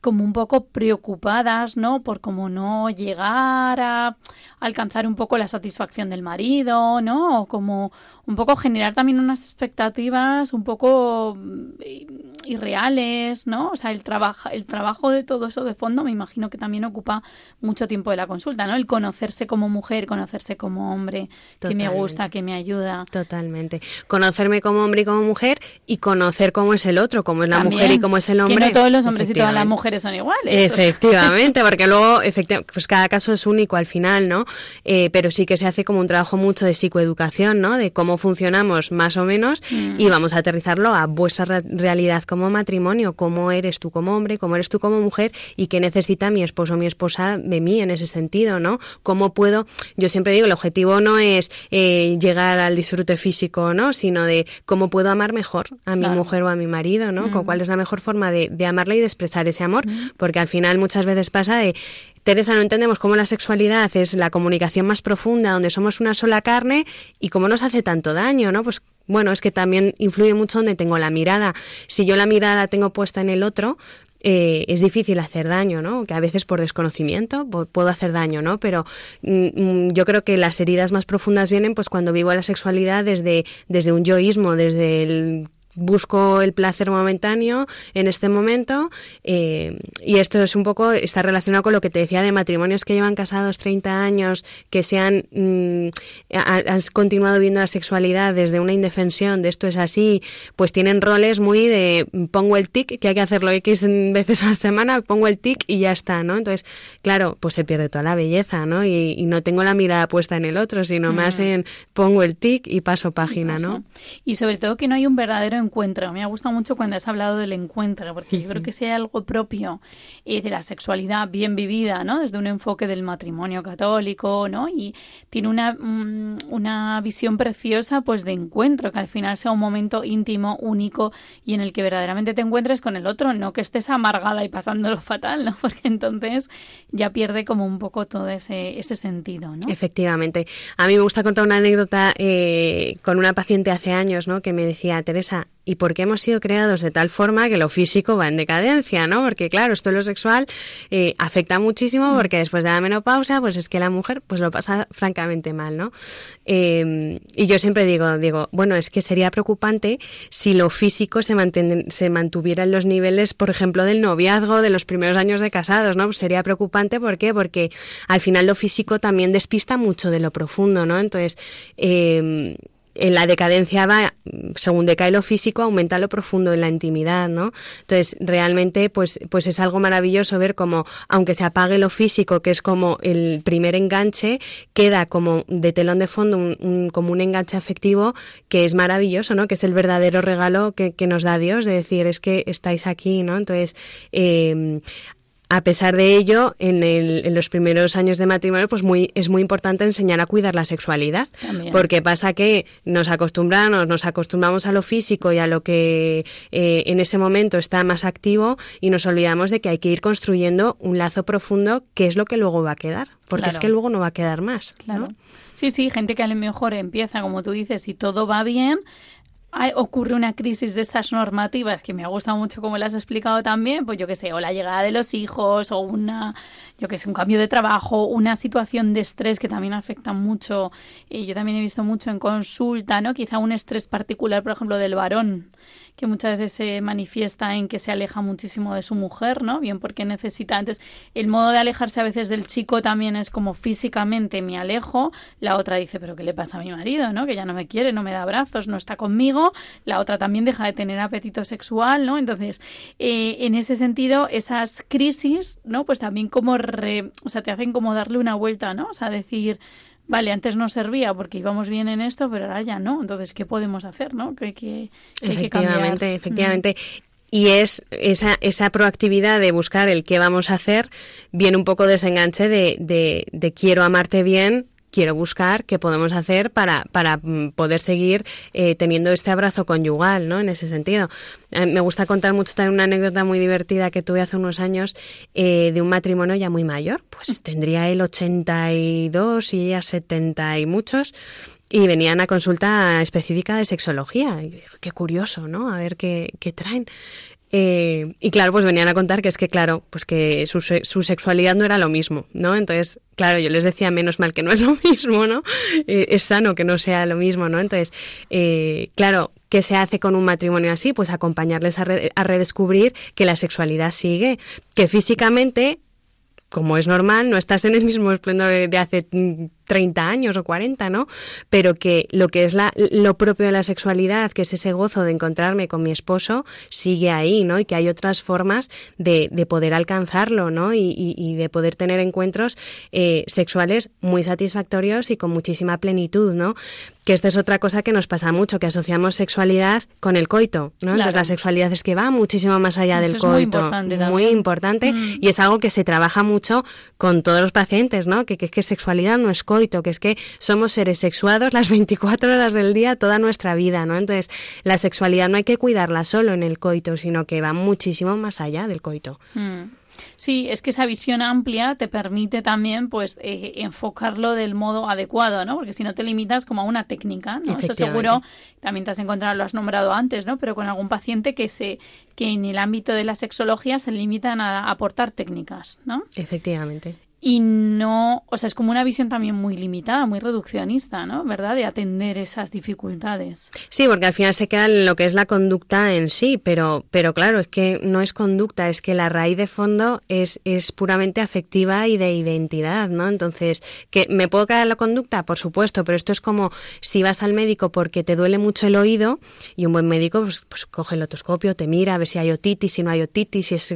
como un poco preocupadas, ¿no? Por cómo no llegar a alcanzar un poco la satisfacción del marido, ¿no? O como un poco generar también unas expectativas un poco mm, irreales, ¿no? O sea, el, trabajo el trabajo de todo eso de fondo me imagino que también ocupa mucho tiempo de la consulta, ¿no? El conocerse como mujer, conocerse como hombre, que me gusta, que me ayuda. Totalmente. Conocerme como hombre y como mujer y conocer cómo es el otro, cómo es la mujer y cómo es el hombre. Que no todos los hombres y todas las mujeres son iguales. Efectivamente, porque luego efectivamente, pues cada caso es único al final, ¿no? Eh, pero sí que se hace como un trabajo mucho de psicoeducación, ¿no? De cómo funcionamos más o menos mm. y vamos a aterrizarlo a vuestra realidad como matrimonio, cómo eres tú como hombre, cómo eres tú como mujer y qué necesita mi esposo o mi esposa de mí en ese sentido, ¿no? ¿Cómo puedo? Yo siempre digo, el objetivo no es eh, llegar al disfrute físico, ¿no? Sino de cómo puedo amar mejor a mi mujer o a mi marido, ¿no? Mm. ¿Cuál es la mejor forma de, de amarle y de expresar ese amor? Mm. Porque al final muchas veces pasa de Teresa, no entendemos cómo la sexualidad es la comunicación más profunda, donde somos una sola carne y cómo nos hace tanto daño, ¿no? Pues bueno, es que también influye mucho donde tengo la mirada. Si yo la mirada tengo puesta en el otro, eh, es difícil hacer daño, ¿no? Que a veces por desconocimiento puedo hacer daño, ¿no? Pero mm, mm, yo creo que las heridas más profundas vienen pues cuando vivo la sexualidad desde, desde un yoísmo, desde el busco el placer momentáneo en este momento eh, y esto es un poco está relacionado con lo que te decía de matrimonios que llevan casados 30 años que se han, mm, han continuado viendo la sexualidad desde una indefensión de esto es así pues tienen roles muy de pongo el tic que hay que hacerlo X veces a la semana pongo el tic y ya está ¿no? entonces claro pues se pierde toda la belleza ¿no? y, no tengo la mirada puesta en el otro sino más mm. en pongo el tic y paso página ¿no? y sobre todo que no hay un verdadero encuentro. Me ha gustado mucho cuando has hablado del encuentro, porque yo creo que sea algo propio y de la sexualidad bien vivida, ¿no? Desde un enfoque del matrimonio católico, ¿no? Y tiene una, mm, una visión preciosa, pues, de encuentro, que al final sea un momento íntimo, único y en el que verdaderamente te encuentres con el otro, no que estés amargada y pasándolo fatal, ¿no? Porque entonces ya pierde como un poco todo ese, ese sentido, ¿no? Efectivamente. A mí me gusta contar una anécdota eh, con una paciente hace años, ¿no? Que me decía, Teresa, y porque hemos sido creados de tal forma que lo físico va en decadencia, ¿no? Porque claro, esto lo sexual eh, afecta muchísimo porque después de la menopausia, pues es que la mujer pues lo pasa francamente mal, ¿no? Em, y yo siempre digo, digo, bueno, es que sería preocupante si lo físico se, se mantuviera en los niveles, por ejemplo, del noviazgo, de los primeros años de casados, ¿no? Pues sería preocupante, ¿por qué? Porque al final lo físico también despista mucho de lo profundo, ¿no? Entonces, eh, en la decadencia va, según decae lo físico, aumenta lo profundo en la intimidad, ¿no? Entonces, realmente, pues, pues es algo maravilloso ver cómo, aunque se apague lo físico, que es como el primer enganche, queda como de telón de fondo un, como un enganche afectivo que es maravilloso, ¿no? Que es el verdadero regalo que, que nos da Dios, de decir, es que estáis aquí, ¿no? Entonces, eh, a pesar de ello, en, el, en, los primeros años de matrimonio, pues muy, es muy importante enseñar a cuidar la sexualidad, porque pasa que nos acostumbramos, nos acostumbramos a lo físico y a lo que eh, en ese momento está más activo y nos olvidamos de que hay que ir construyendo un lazo profundo que es lo que luego va a quedar, porque es que luego no va a quedar más. Claro. Sí, sí, gente que a lo mejor empieza, como tú dices, y todo va bien, ocurre una crisis de estas normativas que me ha gustado mucho como las has explicado también, pues yo que sé, o la llegada de los hijos, o una, yo que sé, un cambio de trabajo, una situación de estrés que también afecta mucho, y yo también he visto mucho en consulta, ¿no? Quizá un estrés particular, por ejemplo, del varón, que muchas veces se manifiesta en que se aleja muchísimo de su mujer, ¿no? Bien porque necesita. Entonces, el modo de alejarse a veces del chico también es como físicamente me alejo. La otra dice, pero ¿qué le pasa a mi marido, no? Que ya no me quiere, no me da abrazos, no está conmigo. La otra también deja de tener apetito sexual, ¿no? Entonces, eh, en ese sentido, esas crisis, ¿no? Pues también como, re, o sea, te hacen como darle una vuelta, ¿no? O sea, decir, vale, antes no servía porque íbamos bien en esto, pero ahora ya no. Entonces, ¿qué podemos hacer, no? Que, que, efectivamente, efectivamente. Y es esa, esa proactividad de buscar el qué vamos a hacer, viene un poco desenganche de, de, de quiero amarte bien, quiero buscar qué podemos hacer para, para mm, poder seguir eh, teniendo este abrazo conyugal, ¿no? En ese sentido. Eh, me gusta contar mucho también una anécdota muy divertida que tuve hace unos años eh, de un matrimonio ya muy mayor, pues tendría él 82 y ella 70 y muchos, y venían a consulta específica de sexología. Y qué curioso, ¿no? A ver qué, qué traen. Eh, y claro, pues venían a contar que es que, claro, pues que su, su, sexualidad no era lo mismo, ¿no? Entonces, claro, yo les decía, menos mal que no es lo mismo, ¿no? Eh, es sano que no sea lo mismo, ¿no? Entonces, eh, claro, ¿qué se hace con un matrimonio así? Pues acompañarles a, a redescubrir que la sexualidad sigue, que físicamente como es normal, no estás en el mismo esplendor de hace 30 años o 40, ¿no? Pero que lo que es la, lo propio de la sexualidad, que es ese gozo de encontrarme con mi esposo, sigue ahí, ¿no? Y que hay otras formas de, de poder alcanzarlo, ¿no? Y, y, de poder tener encuentros eh, sexuales muy satisfactorios y con muchísima plenitud, ¿no? Que esta es otra cosa que nos pasa mucho, que asociamos sexualidad con el coito, ¿no? Entonces la sexualidad es que va muchísimo más allá del coito. Muy importante, muy importante mm. y es algo que se trabaja mucho con todos los pacientes, ¿no? Que, que, que sexualidad no es coito que es que somos seres sexuados las 24 horas del día toda nuestra vida, ¿no? Entonces, la sexualidad no hay que cuidarla solo en el coito, sino que va muchísimo más allá del coito. Mm. Sí, es que esa visión amplia te permite también pues eh, enfocarlo del modo adecuado, ¿no? Porque si no te limitas como a una técnica, ¿no? Eso seguro también te has encontrado, lo has nombrado antes, ¿no? Pero con algún paciente que se que en el ámbito de la sexología se limitan a aportar técnicas, ¿no? Efectivamente y no, o sea, es como una visión también muy limitada, muy reduccionista, ¿no? ¿Verdad? De atender esas dificultades. Sí, porque al final se queda en lo que es la conducta en sí, pero, pero claro, es que no es conducta, es que la raíz de fondo es, es puramente afectiva y de identidad, ¿no? Entonces, ¿que me puedo quedar la conducta? Por supuesto, pero esto es como si vas al médico porque te duele mucho el oído y un buen médico pues, pues coge el otoscopio, te mira a ver si hay otitis, si no hay otitis, si es...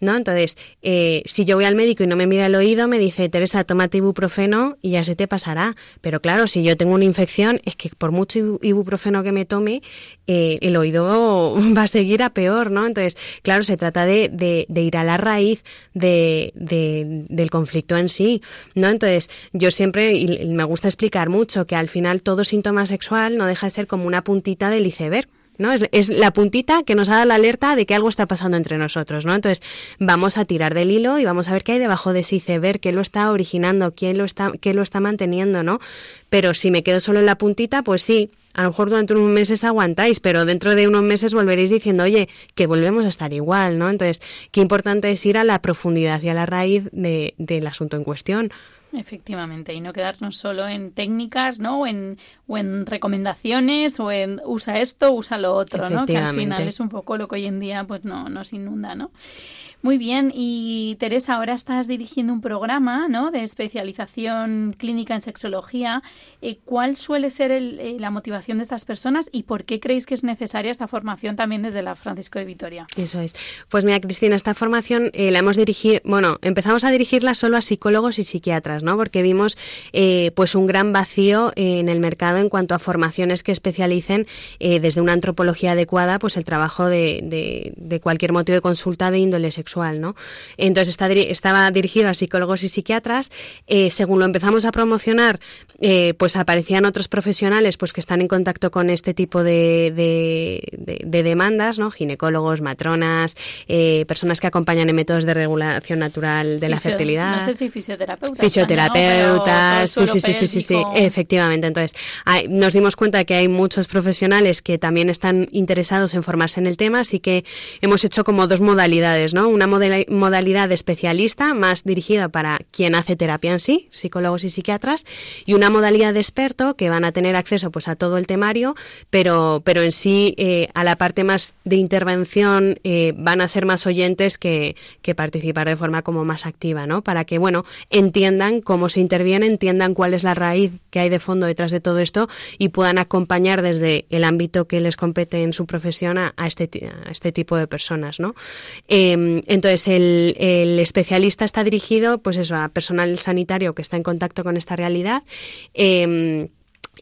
¿no? Entonces, eh, si yo voy al médico y no me mira el oído, me dice, Teresa, tómate ibuprofeno y ya se te pasará. Pero claro, si yo tengo una infección, es que por mucho ibuprofeno que me tome, eh, el oído va a seguir a peor, ¿no? Entonces, claro, se trata de, de, ir a la raíz de, del conflicto en sí, ¿no? Entonces, yo siempre, y me gusta explicar mucho, que al final todo síntoma sexual no deja de ser como una puntita del iceberg. ¿No? Es, la puntita que nos ha dado la alerta de que algo está pasando entre nosotros, ¿no? Entonces, vamos a tirar del hilo y vamos a ver qué hay debajo de ese iceberg, qué lo está originando, quién lo está, qué lo está manteniendo, ¿no? Pero si me quedo solo en la puntita, pues sí, a lo mejor durante unos meses aguantáis, pero dentro de unos meses volveréis diciendo, oye, que volvemos a estar igual, ¿no? Entonces, qué importante es ir a la profundidad y a la raíz de, del asunto en cuestión. Efectivamente, y no quedarnos solo en técnicas, ¿no? O en, o en recomendaciones, o en usa esto, usa lo otro, ¿no? Que al final es un poco lo que hoy en día pues no nos inunda, ¿no? Muy bien, y Teresa, ahora estás dirigiendo un programa ¿no? de especialización clínica en sexología. Eh, ¿Cuál suele ser eh, la motivación de estas personas y por qué creéis que es necesaria esta formación también desde la Francisco de Vitoria? Eso es. Pues mira, Cristina, esta formación eh, la hemos dirigido, bueno, empezamos a dirigirla solo a psicólogos y psiquiatras, ¿no? Porque vimos pues un gran vacío en el mercado en cuanto a formaciones que especialicen desde una antropología adecuada, pues el trabajo de, de, de cualquier motivo de consulta de índole sexual ¿no? Entonces está, estaba dirigido a psicólogos y psiquiatras. Eh, según lo empezamos a promocionar, eh, pues aparecían otros profesionales pues que están en contacto con este tipo de, de, demandas, ¿no? Ginecólogos, matronas, eh, personas que acompañan en métodos de regulación natural de la fertilidad. No sé si fisioterapeutas. Fisioterapeutas, sí, sí, sí, sí, sí, efectivamente. Entonces, nos dimos cuenta de que hay muchos profesionales que también están interesados en formarse en el tema, así que hemos hecho como dos modalidades, ¿no? Una modalidad especialista más dirigida para quien hace terapia en sí, psicólogos y psiquiatras, y una modalidad de experto que van a tener acceso pues a todo el temario, pero, pero en sí eh, a la parte más de intervención eh, van a ser más oyentes que, que, participar de forma como más activa, ¿no? Para que, bueno, entiendan cómo se interviene, entiendan cuál es la raíz hay de fondo detrás de todo esto y puedan acompañar desde el ámbito que les compete en su profesión a, este, este tipo de personas, ¿no? Em, entonces, el, el, especialista está dirigido, pues eso, a personal sanitario que está en contacto con esta realidad. Eh,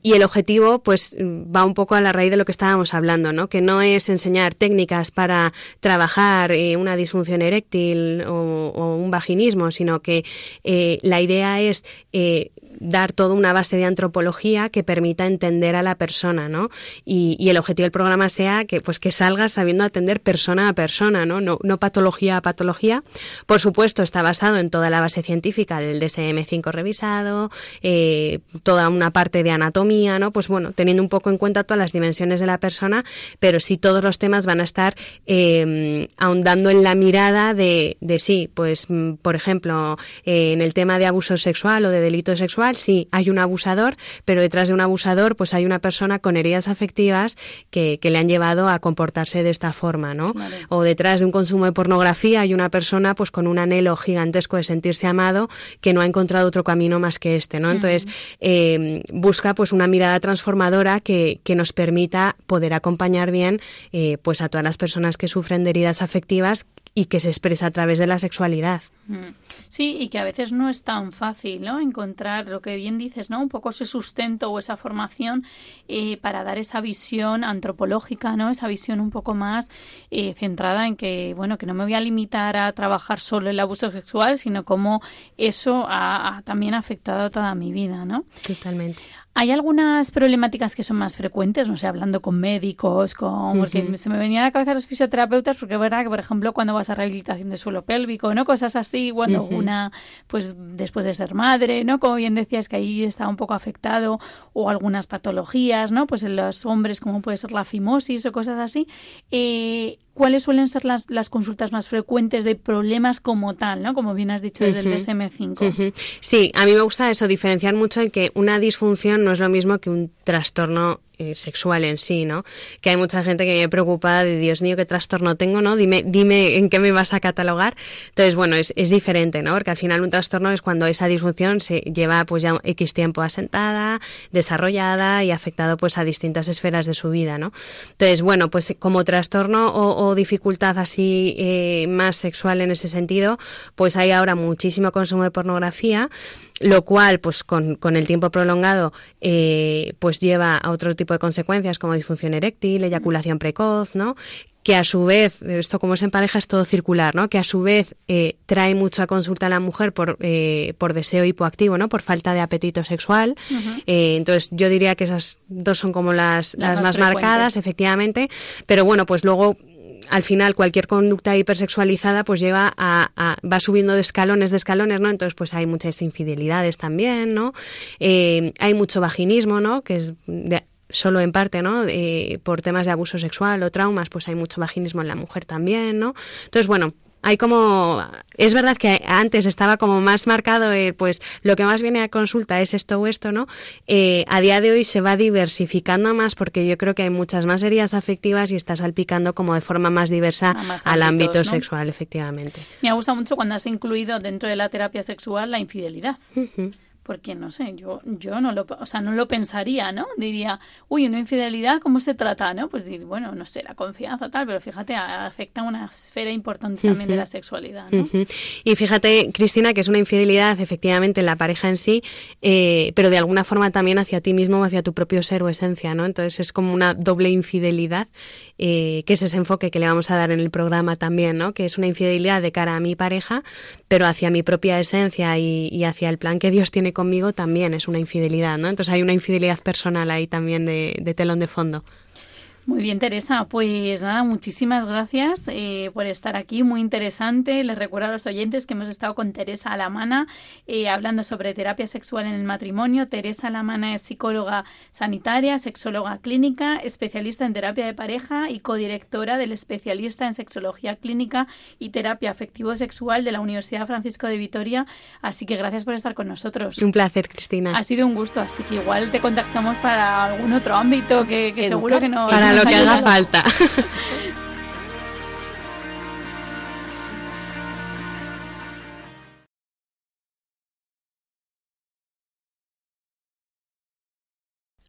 y el objetivo, pues, va un poco a la raíz de lo que estábamos hablando, ¿no? Que no es enseñar técnicas para trabajar eh, una disfunción eréctil o, un vaginismo, sino que eh, la idea es eh, dar toda una base de antropología que permita entender a la persona, ¿no? Y, el objetivo del programa sea que, pues, que salgas sabiendo atender persona a persona, ¿no? No, no patología a patología. Por supuesto, está basado en toda la base científica del DSM-5 revisado, eh, toda una parte de anatomía, ¿no? Pues bueno, teniendo un poco en cuenta todas las dimensiones de la persona, pero sí todos los temas van a estar eh, ahondando en la mirada de, de sí, pues, mm, por ejemplo, eh, en el tema de abuso sexual o de delito sexual, sí, hay un abusador, pero detrás de un abusador pues hay una persona con heridas afectivas que, le han llevado a comportarse de esta forma, ¿no? O detrás de un consumo de pornografía hay una persona pues con un anhelo gigantesco de sentirse amado que no ha encontrado otro camino más que este, ¿no? Entonces eh, busca pues una mirada transformadora que, que nos permita poder acompañar bien eh, pues a todas las personas que sufren de heridas afectivas y que se expresa a través de la sexualidad. Mm. Sí, y que a veces no es tan fácil, ¿no? Encontrar lo que bien dices, ¿no? Un poco ese sustento o esa formación eh, para dar esa visión antropológica, ¿no? Esa visión un poco más eh, centrada en que, bueno, que no me voy a limitar a trabajar solo el abuso sexual, sino cómo eso ha, ha también afectado toda mi vida, ¿no? Totalmente. ¿Hay algunas problemáticas que son más frecuentes? No sé, hablando con médicos, con... porque se me venía a la cabeza los fisioterapeutas, porque es verdad que, por ejemplo, cuando vas a rehabilitación de suelo pélvico, ¿no? Cosas así, cuando una, pues después de ser madre, ¿no? Como bien decías, que ahí está un poco afectado, o algunas patologías, ¿no? Pues en los hombres, como puede ser la fimosis o cosas así. Eh, ¿Cuáles suelen ser las, las, consultas más frecuentes de problemas como tal, ¿no? Como bien has dicho desde el DSM-5. Sí, a mí me gusta eso, diferenciar mucho en que una disfunción no es lo mismo que un trastorno eh, sexual en sí, ¿no? Que hay mucha gente que me preocupada de Dios mío, qué trastorno tengo, ¿no? Dime, dime en qué me vas a catalogar. Entonces, bueno, es, es diferente, ¿no? Porque al final un trastorno es cuando esa disfunción se lleva pues ya X tiempo asentada, desarrollada y afectado pues a distintas esferas de su vida, ¿no? Entonces, bueno, pues como trastorno o, dificultad así eh, más sexual en ese sentido, pues hay ahora muchísimo consumo de pornografía, lo cual, pues con, con el tiempo prolongado, eh, pues lleva a otro tipo de consecuencias como disfunción eréctil, eyaculación precoz, ¿no? que a su vez, esto como es en pareja es todo circular, ¿no? Que a su vez eh, trae mucho a consulta a la mujer por, eh, por deseo hipoactivo, ¿no? Por falta de apetito sexual. Eh, entonces yo diría que esas dos son como las, las, más marcadas, efectivamente. Pero bueno, pues luego al final cualquier conducta hipersexualizada pues lleva a, va subiendo de escalones de escalones no entonces pues hay muchas infidelidades también no eh, hay mucho vaginismo no que es solo en parte, ¿no? Eh, por temas de abuso sexual o traumas, pues hay mucho vaginismo en la mujer también, ¿no? Entonces, bueno, hay como es verdad que antes estaba como más marcado eh, pues lo que más viene a consulta es esto o esto no eh, a día de hoy se va diversificando más porque yo creo que hay muchas más heridas afectivas y está salpicando como de forma más diversa al ámbito sexual efectivamente. Me ha gustado mucho cuando has incluido dentro de la terapia sexual la infidelidad porque no sé, yo, yo no lo, o sea, no lo pensaría, ¿no? Diría, uy, una infidelidad, ¿cómo se trata, no? Pues bueno, no sé, la confianza tal, pero fíjate, afecta una esfera importante también de la sexualidad, ¿no? Y fíjate, Cristina, que es una infidelidad efectivamente en la pareja en sí, eh, pero de alguna forma también hacia ti mismo o hacia tu propio ser o esencia, ¿no? Entonces es como una doble infidelidad, eh, que es ese enfoque que le vamos a dar en el programa también, ¿no? Que es una infidelidad de cara a mi pareja, pero hacia mi propia esencia y, y hacia el plan que Dios tiene conmigo también es una infidelidad, ¿no? Entonces hay una infidelidad personal ahí también de, telón de fondo. Muy bien, Teresa. Pues nada, muchísimas gracias eh, por estar aquí. Muy interesante. Les recuerdo a los oyentes que hemos estado con Teresa Alamana eh, hablando sobre terapia sexual en el matrimonio. Teresa Alamana es psicóloga sanitaria, sexóloga clínica, especialista en terapia de pareja y codirectora del especialista en sexología clínica y terapia afectivo-sexual de la Universidad Francisco de Vitoria. Así que gracias por estar con nosotros. Un placer, Cristina. Ha sido un gusto. Así que igual te contactamos para algún otro ámbito que, seguro que no lo que haga falta.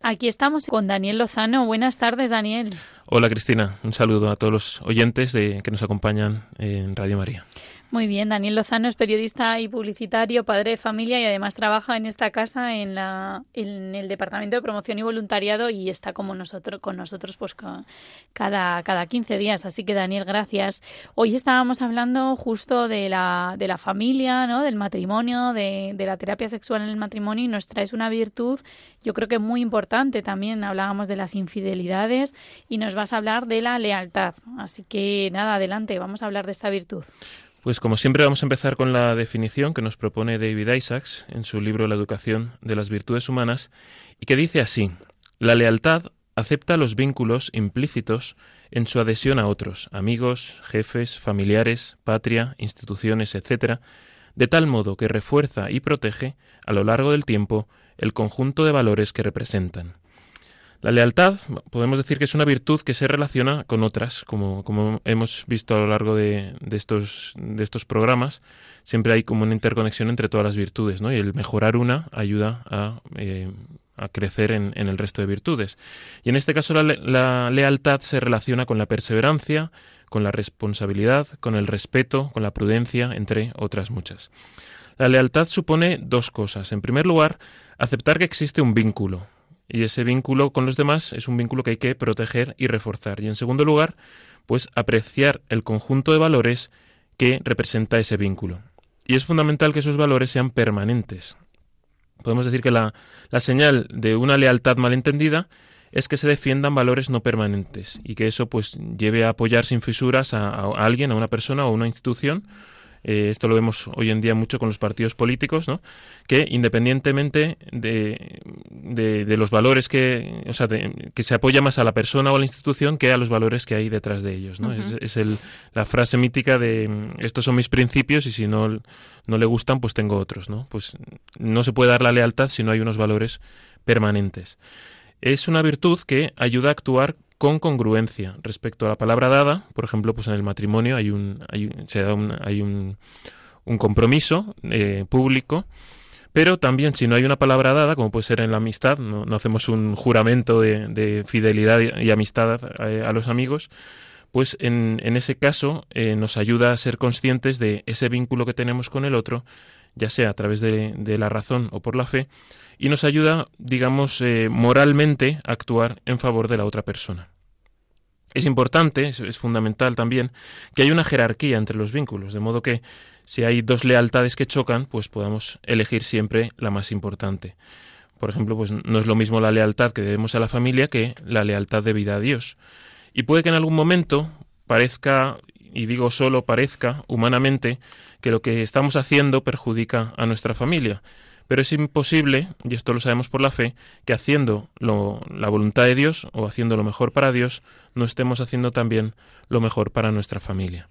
Aquí estamos con Daniel Lozano. Buenas tardes, Daniel. Hola, Cristina. Un saludo a todos los oyentes de, que nos acompañan en Radio María. Muy bien, Daniel Lozano es periodista y publicitario, padre de familia y además trabaja en esta casa en, la, en el Departamento de Promoción y Voluntariado y está como nosotros, con nosotros pues cada, cada 15 días. Así que Daniel, gracias. Hoy estábamos hablando justo de la, de la familia, ¿no? del matrimonio, de, de la terapia sexual en el matrimonio y nos traes una virtud yo creo que muy importante también. Hablábamos de las infidelidades y nos vas a hablar de la lealtad. Así que nada, adelante, vamos a hablar de esta virtud. Pues como siempre vamos a empezar con la definición que nos propone David Isaacs en su libro La educación de las virtudes humanas y que dice así, la lealtad acepta los vínculos implícitos en su adhesión a otros, amigos, jefes, familiares, patria, instituciones, etc., de tal modo que refuerza y protege a lo largo del tiempo el conjunto de valores que representan. La lealtad podemos decir que es una virtud que se relaciona con otras, como, como hemos visto a lo largo de, estos, de estos programas. Siempre hay como una interconexión entre todas las virtudes, ¿no? Y el mejorar una ayuda a, eh, a crecer en, el resto de virtudes. Y en este caso la, la lealtad se relaciona con la perseverancia, con la responsabilidad, con el respeto, con la prudencia, entre otras muchas. La lealtad supone dos cosas. En primer lugar, aceptar que existe un vínculo, y ese vínculo con los demás es un vínculo que hay que proteger y reforzar. Y en segundo lugar, pues apreciar el conjunto de valores que representa ese vínculo. Y es fundamental que esos valores sean permanentes. Podemos decir que la, la señal de una lealtad malentendida es que se defiendan valores no permanentes y que eso pues lleve a apoyar sin fisuras a, a alguien, a una persona o a una institución eh, esto lo vemos hoy en día mucho con los partidos políticos, ¿no? que independientemente de, de, los valores que, o sea, que se apoya más a la persona o a la institución que a los valores que hay detrás de ellos. ¿no? Es, es el, la frase mítica de estos son mis principios y si no, no le gustan, pues tengo otros. ¿no? Pues no se puede dar la lealtad si no hay unos valores permanentes. Es una virtud que ayuda a actuar con congruencia respecto a la palabra dada. Por ejemplo, pues en el matrimonio hay un, hay, se da hay un, un compromiso eh, público, pero también si no hay una palabra dada, como puede ser en la amistad, no, no hacemos un juramento de, de fidelidad y, amistad a, los amigos, pues en, en ese caso eh, nos ayuda a ser conscientes de ese vínculo que tenemos con el otro, ya sea a través de, de la razón o por la fe, y nos ayuda, digamos, eh, moralmente a actuar en favor de la otra persona. Es importante, es, fundamental también, que haya una jerarquía entre los vínculos, de modo que si hay dos lealtades que chocan, pues podamos elegir siempre la más importante. Por ejemplo, pues no es lo mismo la lealtad que debemos a la familia que la lealtad debida a Dios. Y puede que en algún momento parezca, y digo solo parezca, humanamente, que lo que estamos haciendo perjudica a nuestra familia. Pero es imposible, y esto lo sabemos por la fe, que haciendo la voluntad de Dios o haciendo lo mejor para Dios, no estemos haciendo también lo mejor para nuestra familia.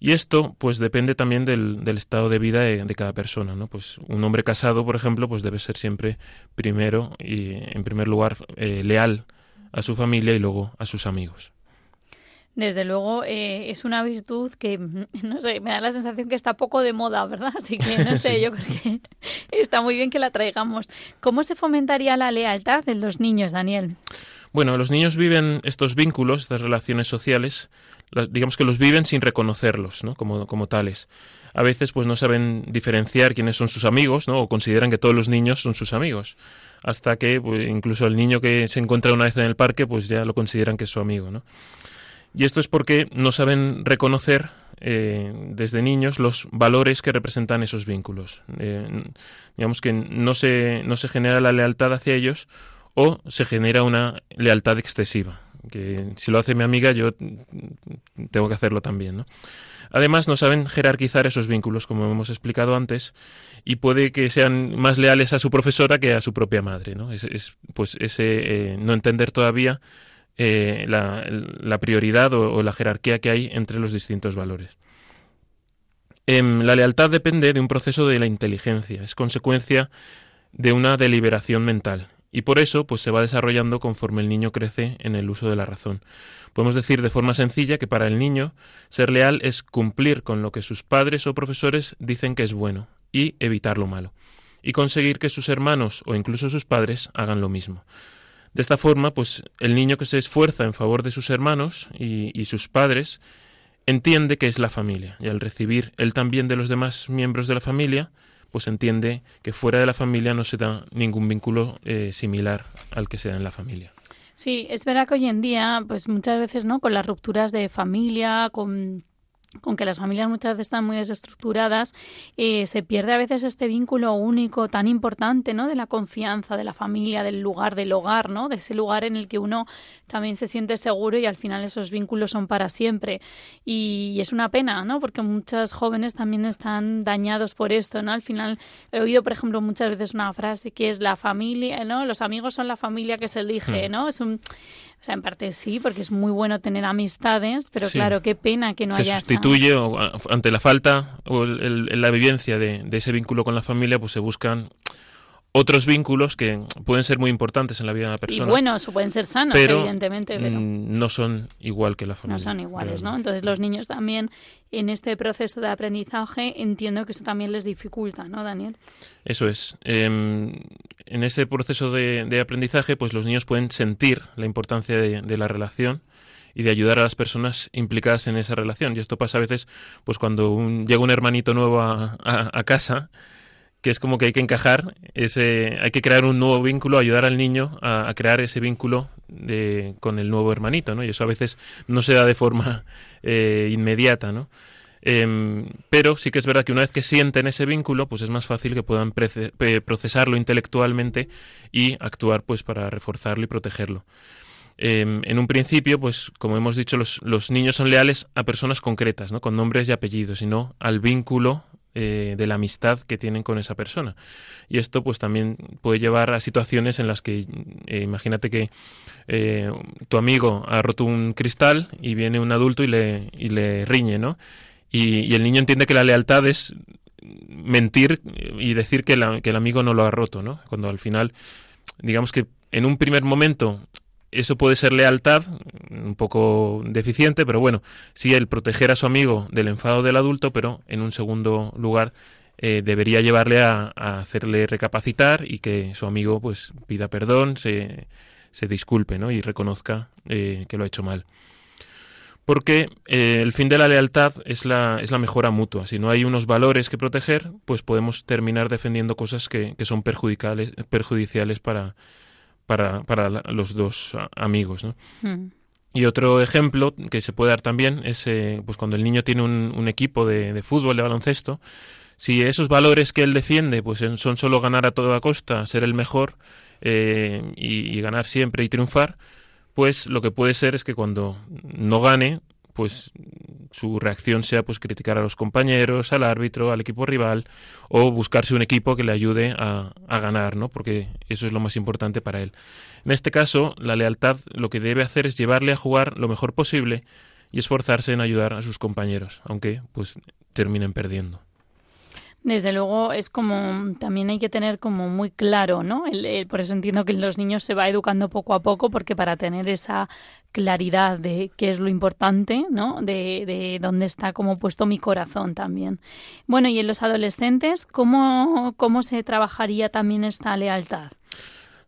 Y esto, pues, depende también del, estado de vida de, cada persona. Pues un hombre casado, por ejemplo, pues debe ser siempre primero y, en primer lugar, eh, leal a su familia y luego a sus amigos. Desde luego eh, es una virtud que, no sé, me da la sensación que está poco de moda, ¿verdad? Así que, no sé, yo creo que está muy bien que la traigamos. ¿Cómo se fomentaría la lealtad en los niños, Daniel? Bueno, los niños viven estos vínculos, estas relaciones sociales, digamos que los viven sin reconocerlos, ¿no? Como, como tales. A veces, pues no saben diferenciar quiénes son sus amigos, ¿no? O consideran que todos los niños son sus amigos. Hasta que, pues, incluso el niño que se encuentra una vez en el parque, pues ya lo consideran que es su amigo, ¿no? Y esto es porque no saben reconocer eh, desde niños los valores que representan esos vínculos. Eh, digamos que no se, no se genera la lealtad hacia ellos o se genera una lealtad excesiva. Que si lo hace mi amiga, yo tengo que hacerlo también. ¿no? Además, no saben jerarquizar esos vínculos, como hemos explicado antes, y puede que sean más leales a su profesora que a su propia madre. ¿no? Es, pues ese eh, no entender todavía eh, la, prioridad o, la jerarquía que hay entre los distintos valores. Em, la lealtad depende de un proceso de la inteligencia, es consecuencia de una deliberación mental y por eso pues se va desarrollando conforme el niño crece en el uso de la razón. Podemos decir de forma sencilla que para el niño ser leal es cumplir con lo que sus padres o profesores dicen que es bueno y evitar lo malo y conseguir que sus hermanos o incluso sus padres hagan lo mismo. De esta forma, pues el niño que se esfuerza en favor de sus hermanos y, sus padres entiende que es la familia y al recibir él también de los demás miembros de la familia, pues entiende que fuera de la familia no se da ningún vínculo eh, similar al que se da en la familia. Sí, es verdad que hoy en día, pues muchas veces, ¿no? Con las rupturas de familia, con con que las familias muchas veces están muy desestructuradas, eh, se pierde a veces este vínculo único tan importante, ¿no? De la confianza, de la familia, del lugar, del hogar, ¿no? De ese lugar en el que uno también se siente seguro y al final esos vínculos son para siempre. Y, es una pena, ¿no? Porque muchos jóvenes también están dañados por esto, ¿no? Al final he oído, por ejemplo, muchas veces una frase que es la familia, ¿no? Los amigos son la familia que se elige, hmm. ¿no? Es un o sea, en parte sí, porque es muy bueno tener amistades, pero claro, qué pena que no haya... Se sustituye ante la falta o la vivencia de, de, ese vínculo con la familia, pues se buscan otros vínculos que pueden ser muy importantes en la vida de la persona. Y buenos, pueden ser sanos, evidentemente. Pero mm, no son igual que la familia. No son iguales, ¿no? Entonces los niños también en este proceso de aprendizaje entiendo que eso también les dificulta, ¿no, Daniel? Eso es. Em, en este proceso de, aprendizaje, pues los niños pueden sentir la importancia de, la relación y de ayudar a las personas implicadas en esa relación. Y esto pasa a veces, pues cuando llega un hermanito nuevo a casa, que es como que hay que encajar, ese, hay que crear un nuevo vínculo, ayudar al niño a, crear ese vínculo con el nuevo hermanito, ¿no? Y eso a veces no se da de forma eh, inmediata, ¿no? Em, pero sí que es verdad que una vez que sienten ese vínculo, pues es más fácil que puedan procesarlo intelectualmente y actuar pues para reforzarlo y protegerlo. Em, en un principio, pues como hemos dicho, los, los, niños son leales a personas concretas, ¿no? con nombres y apellidos, y no al vínculo eh, de la amistad que tienen con esa persona. Y esto pues también puede llevar a situaciones en las que eh, imagínate que eh, tu amigo ha roto un cristal y viene un adulto y le, y le riñe, ¿no? Y, el niño entiende que la lealtad es mentir y decir que, que el amigo no lo ha roto, ¿no? Cuando al final, digamos que en un primer momento eso puede ser lealtad, un poco deficiente, pero bueno, sí el proteger a su amigo del enfado del adulto, pero en un segundo lugar eh, debería llevarle a, hacerle recapacitar y que su amigo pues pida perdón, se, se disculpe ¿no? y reconozca eh, que lo ha hecho mal. Porque eh, el fin de la lealtad es la, es la mejora mutua. Si no hay unos valores que proteger, pues podemos terminar defendiendo cosas que, que son perjudiciales, perjudiciales para, para, para los dos amigos. ¿no? Hmm. Y otro ejemplo que se puede dar también es eh, pues cuando el niño tiene un, un equipo de, de, fútbol, de baloncesto, si esos valores que él defiende pues son solo ganar a toda costa, ser el mejor eh, y, y, ganar siempre y triunfar, pues lo que puede ser es que cuando no gane, pues su reacción sea pues criticar a los compañeros, al árbitro, al equipo rival o buscarse un equipo que le ayude a, a, ganar, ¿no? Porque eso es lo más importante para él. En este caso, la lealtad lo que debe hacer es llevarle a jugar lo mejor posible y esforzarse en ayudar a sus compañeros, aunque pues terminen perdiendo. Desde luego es como también hay que tener como muy claro, ¿no? por eso entiendo que los niños se va educando poco a poco porque para tener esa claridad de qué es lo importante, ¿no? De, de dónde está como puesto mi corazón también. Bueno, y en los adolescentes, ¿cómo, cómo se trabajaría también esta lealtad?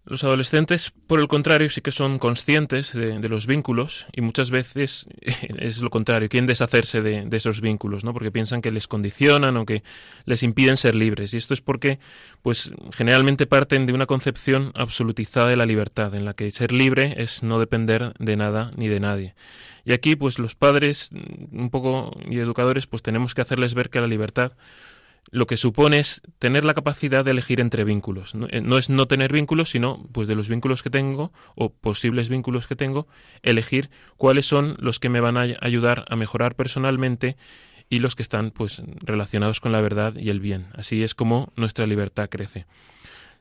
Los adolescentes, por el contrario, sí que son conscientes de, los vínculos y muchas veces es lo contrario, quieren deshacerse de, esos vínculos, ¿no? Porque piensan que les condicionan o que les impiden ser libres. Y esto es porque, pues, generalmente parten de una concepción absolutizada de la libertad, en la que ser libre es no depender de nada ni de nadie. Y aquí, pues, los padres, un poco y educadores, pues, tenemos que hacerles ver que la libertad lo que supone es tener la capacidad de elegir entre vínculos. Eh, no, es no tener vínculos, sino pues de los vínculos que tengo o posibles vínculos que tengo, elegir cuáles son los que me van a ayudar a mejorar personalmente y los que están pues relacionados con la verdad y el bien. Así es como nuestra libertad crece.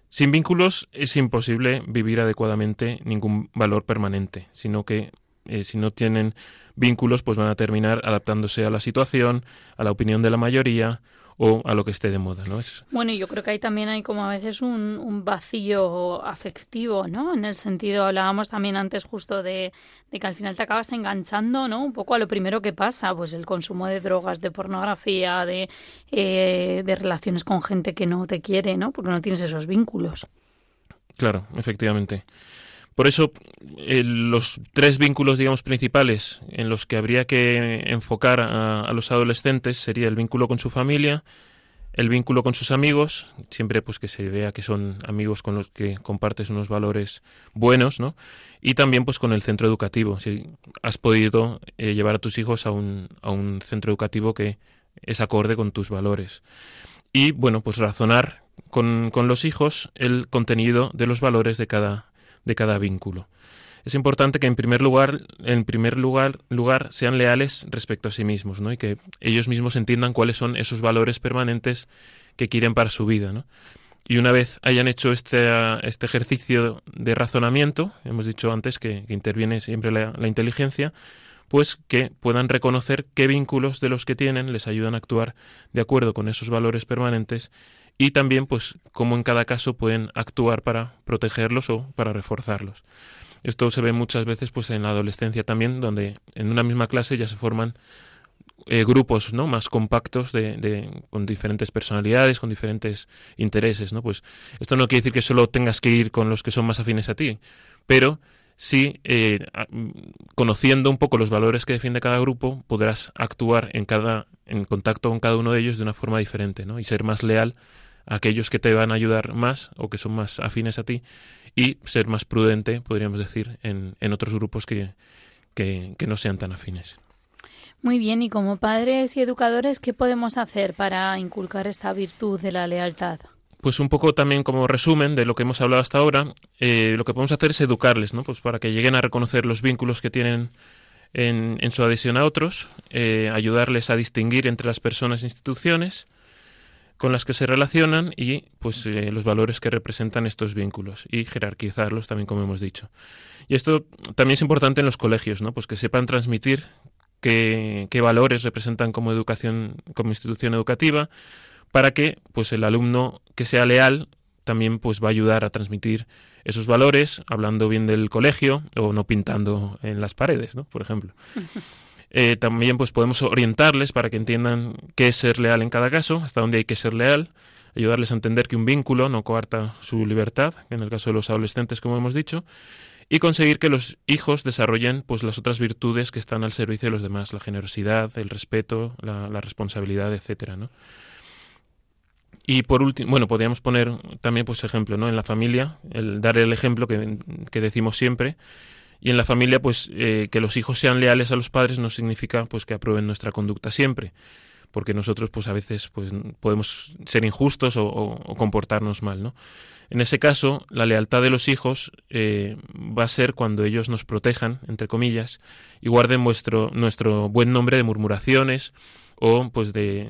Sin vínculos es imposible vivir adecuadamente ningún valor permanente, sino que eh, si no tienen vínculos pues van a terminar adaptándose a la situación, a la opinión de la mayoría o a lo que esté de moda, ¿no? Es... Bueno, yo creo que ahí también hay como a veces un, un, vacío afectivo, ¿no? En el sentido, hablábamos también antes justo de, de, que al final te acabas enganchando, ¿no? Un poco a lo primero que pasa, pues el consumo de drogas, de pornografía, de, eh, de relaciones con gente que no te quiere, ¿no? Porque no tienes esos vínculos. Claro, efectivamente. Por eso, eh, los tres vínculos, digamos, principales en los que habría que enfocar a, los adolescentes sería el vínculo con su familia, el vínculo con sus amigos, siempre pues que se vea que son amigos con los que compartes unos valores buenos, ¿no? Y también pues con el centro educativo, si has podido eh, llevar a tus hijos a un, a un centro educativo que es acorde con tus valores. Y bueno, pues razonar con, con los hijos el contenido de los valores de cada de cada vínculo. Es importante que en primer lugar, en primer lugar, lugar sean leales respecto a sí mismos, ¿no? Y que ellos mismos entiendan cuáles son esos valores permanentes que quieren para su vida, ¿no? Y una vez hayan hecho este, este ejercicio de razonamiento, hemos dicho antes que, interviene siempre la, la, inteligencia, pues que puedan reconocer qué vínculos de los que tienen les ayudan a actuar de acuerdo con esos valores permanentes y también pues cómo en cada caso pueden actuar para protegerlos o para reforzarlos. Esto se ve muchas veces pues en la adolescencia también, donde en una misma clase ya se forman eh, grupos ¿no? más compactos de, de, con diferentes personalidades, con diferentes intereses. ¿no? Pues esto no quiere decir que solo tengas que ir con los que son más afines a ti, pero sí, eh, conociendo un poco los valores que defiende cada grupo, podrás actuar en, cada, en contacto con cada uno de ellos de una forma diferente ¿no? y ser más leal aquellos que te van a ayudar más o que son más afines a ti y ser más prudente, podríamos decir, en, en otros grupos que, que no sean tan afines. Muy bien, y como padres y educadores, ¿qué podemos hacer para inculcar esta virtud de la lealtad? Pues un poco también como resumen de lo que hemos hablado hasta ahora, eh, lo que podemos hacer es educarles, ¿no? Pues para que lleguen a reconocer los vínculos que tienen en, en su adhesión a otros, eh, ayudarles a distinguir entre las personas e instituciones, con las que se relacionan y pues eh, los valores que representan estos vínculos y jerarquizarlos también como hemos dicho. Y esto también es importante en los colegios, ¿no? Pues que sepan transmitir qué, qué valores representan como educación, como institución educativa, para que pues el alumno que sea leal también pues va a ayudar a transmitir esos valores, hablando bien del colegio o no pintando en las paredes, ¿no? Por ejemplo. Eh, también pues podemos orientarles para que entiendan qué es ser leal en cada caso, hasta dónde hay que ser leal, ayudarles a entender que un vínculo no coarta su libertad, en el caso de los adolescentes, como hemos dicho, y conseguir que los hijos desarrollen pues las otras virtudes que están al servicio de los demás, la generosidad, el respeto, la, la responsabilidad, etcétera, ¿no? Y por último, bueno, podríamos poner también pues ejemplo, ¿no? En la familia, el dar el ejemplo que, que decimos siempre, y en la familia, pues eh, que los hijos sean leales a los padres no significa pues que aprueben nuestra conducta siempre, porque nosotros pues a veces pues podemos ser injustos o, comportarnos mal, ¿no? En ese caso, la lealtad de los hijos eh, va a ser cuando ellos nos protejan, entre comillas, y guarden vuestro, nuestro buen nombre de murmuraciones o pues de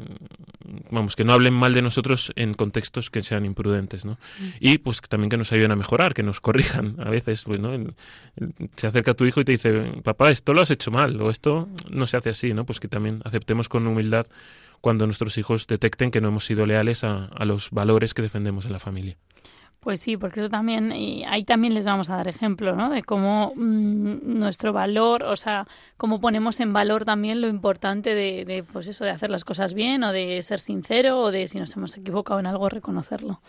vamos que no hablen mal de nosotros en contextos que sean imprudentes no mm. y pues también que nos ayuden a mejorar que nos corrijan a veces pues no se acerca tu hijo y te dice papá esto lo has hecho mal o esto no se hace así no pues que también aceptemos con humildad cuando nuestros hijos detecten que no hemos sido leales a, a los valores que defendemos en la familia pues sí, porque eso también, y ahí también les vamos a dar ejemplo, ¿no? De cómo mm, nuestro valor, o sea, cómo ponemos en valor también lo importante de, de, pues eso, de hacer las cosas bien o de ser sincero o de si nos hemos equivocado en algo reconocerlo.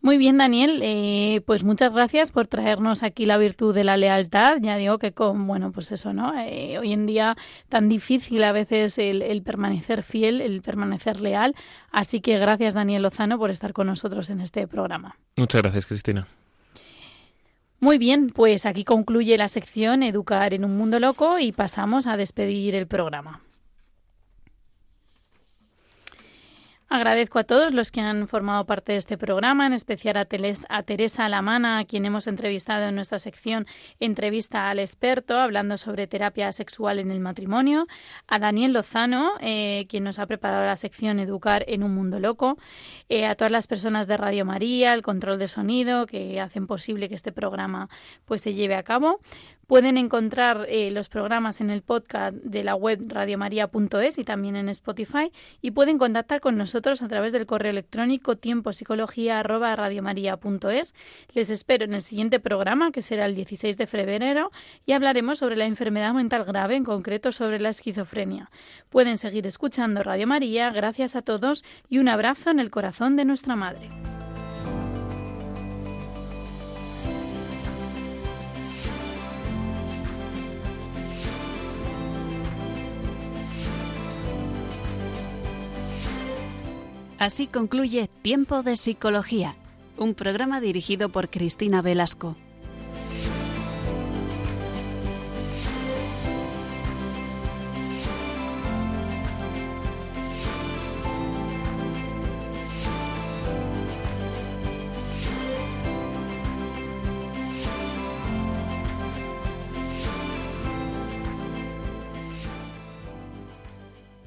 Muy bien, Daniel. Eh, pues muchas gracias por traernos aquí la virtud de la lealtad. Ya digo que con, bueno, pues eso, ¿no? Eh, hoy en día tan difícil a veces el, el, permanecer fiel, el permanecer leal. Así que gracias, Daniel Lozano, por estar con nosotros en este programa. Muchas gracias, Cristina. Muy bien, pues aquí concluye la sección Educar en un mundo loco y pasamos a despedir el programa. Agradezco a todos los que han formado parte de este programa, en especial a, Teresa Alamana, a quien hemos entrevistado en nuestra sección Entrevista al experto, hablando sobre terapia sexual en el matrimonio, a Daniel Lozano, eh, quien nos ha preparado la sección Educar en un mundo loco, eh, a todas las personas de Radio María, el control de sonido, que hacen posible que este programa pues, se lleve a cabo. Pueden encontrar eh, los programas en el podcast de la web radiomaria.es y también en Spotify y pueden contactar con nosotros a través del correo electrónico tiempopsicología@radiomaria.es. Les espero en el siguiente programa que será el 16 de febrero y hablaremos sobre la enfermedad mental grave, en concreto sobre la esquizofrenia. Pueden seguir escuchando Radio María. Gracias a todos y un abrazo en el corazón de nuestra madre. Así concluye Tiempo de Psicología, un programa dirigido por Cristina Velasco.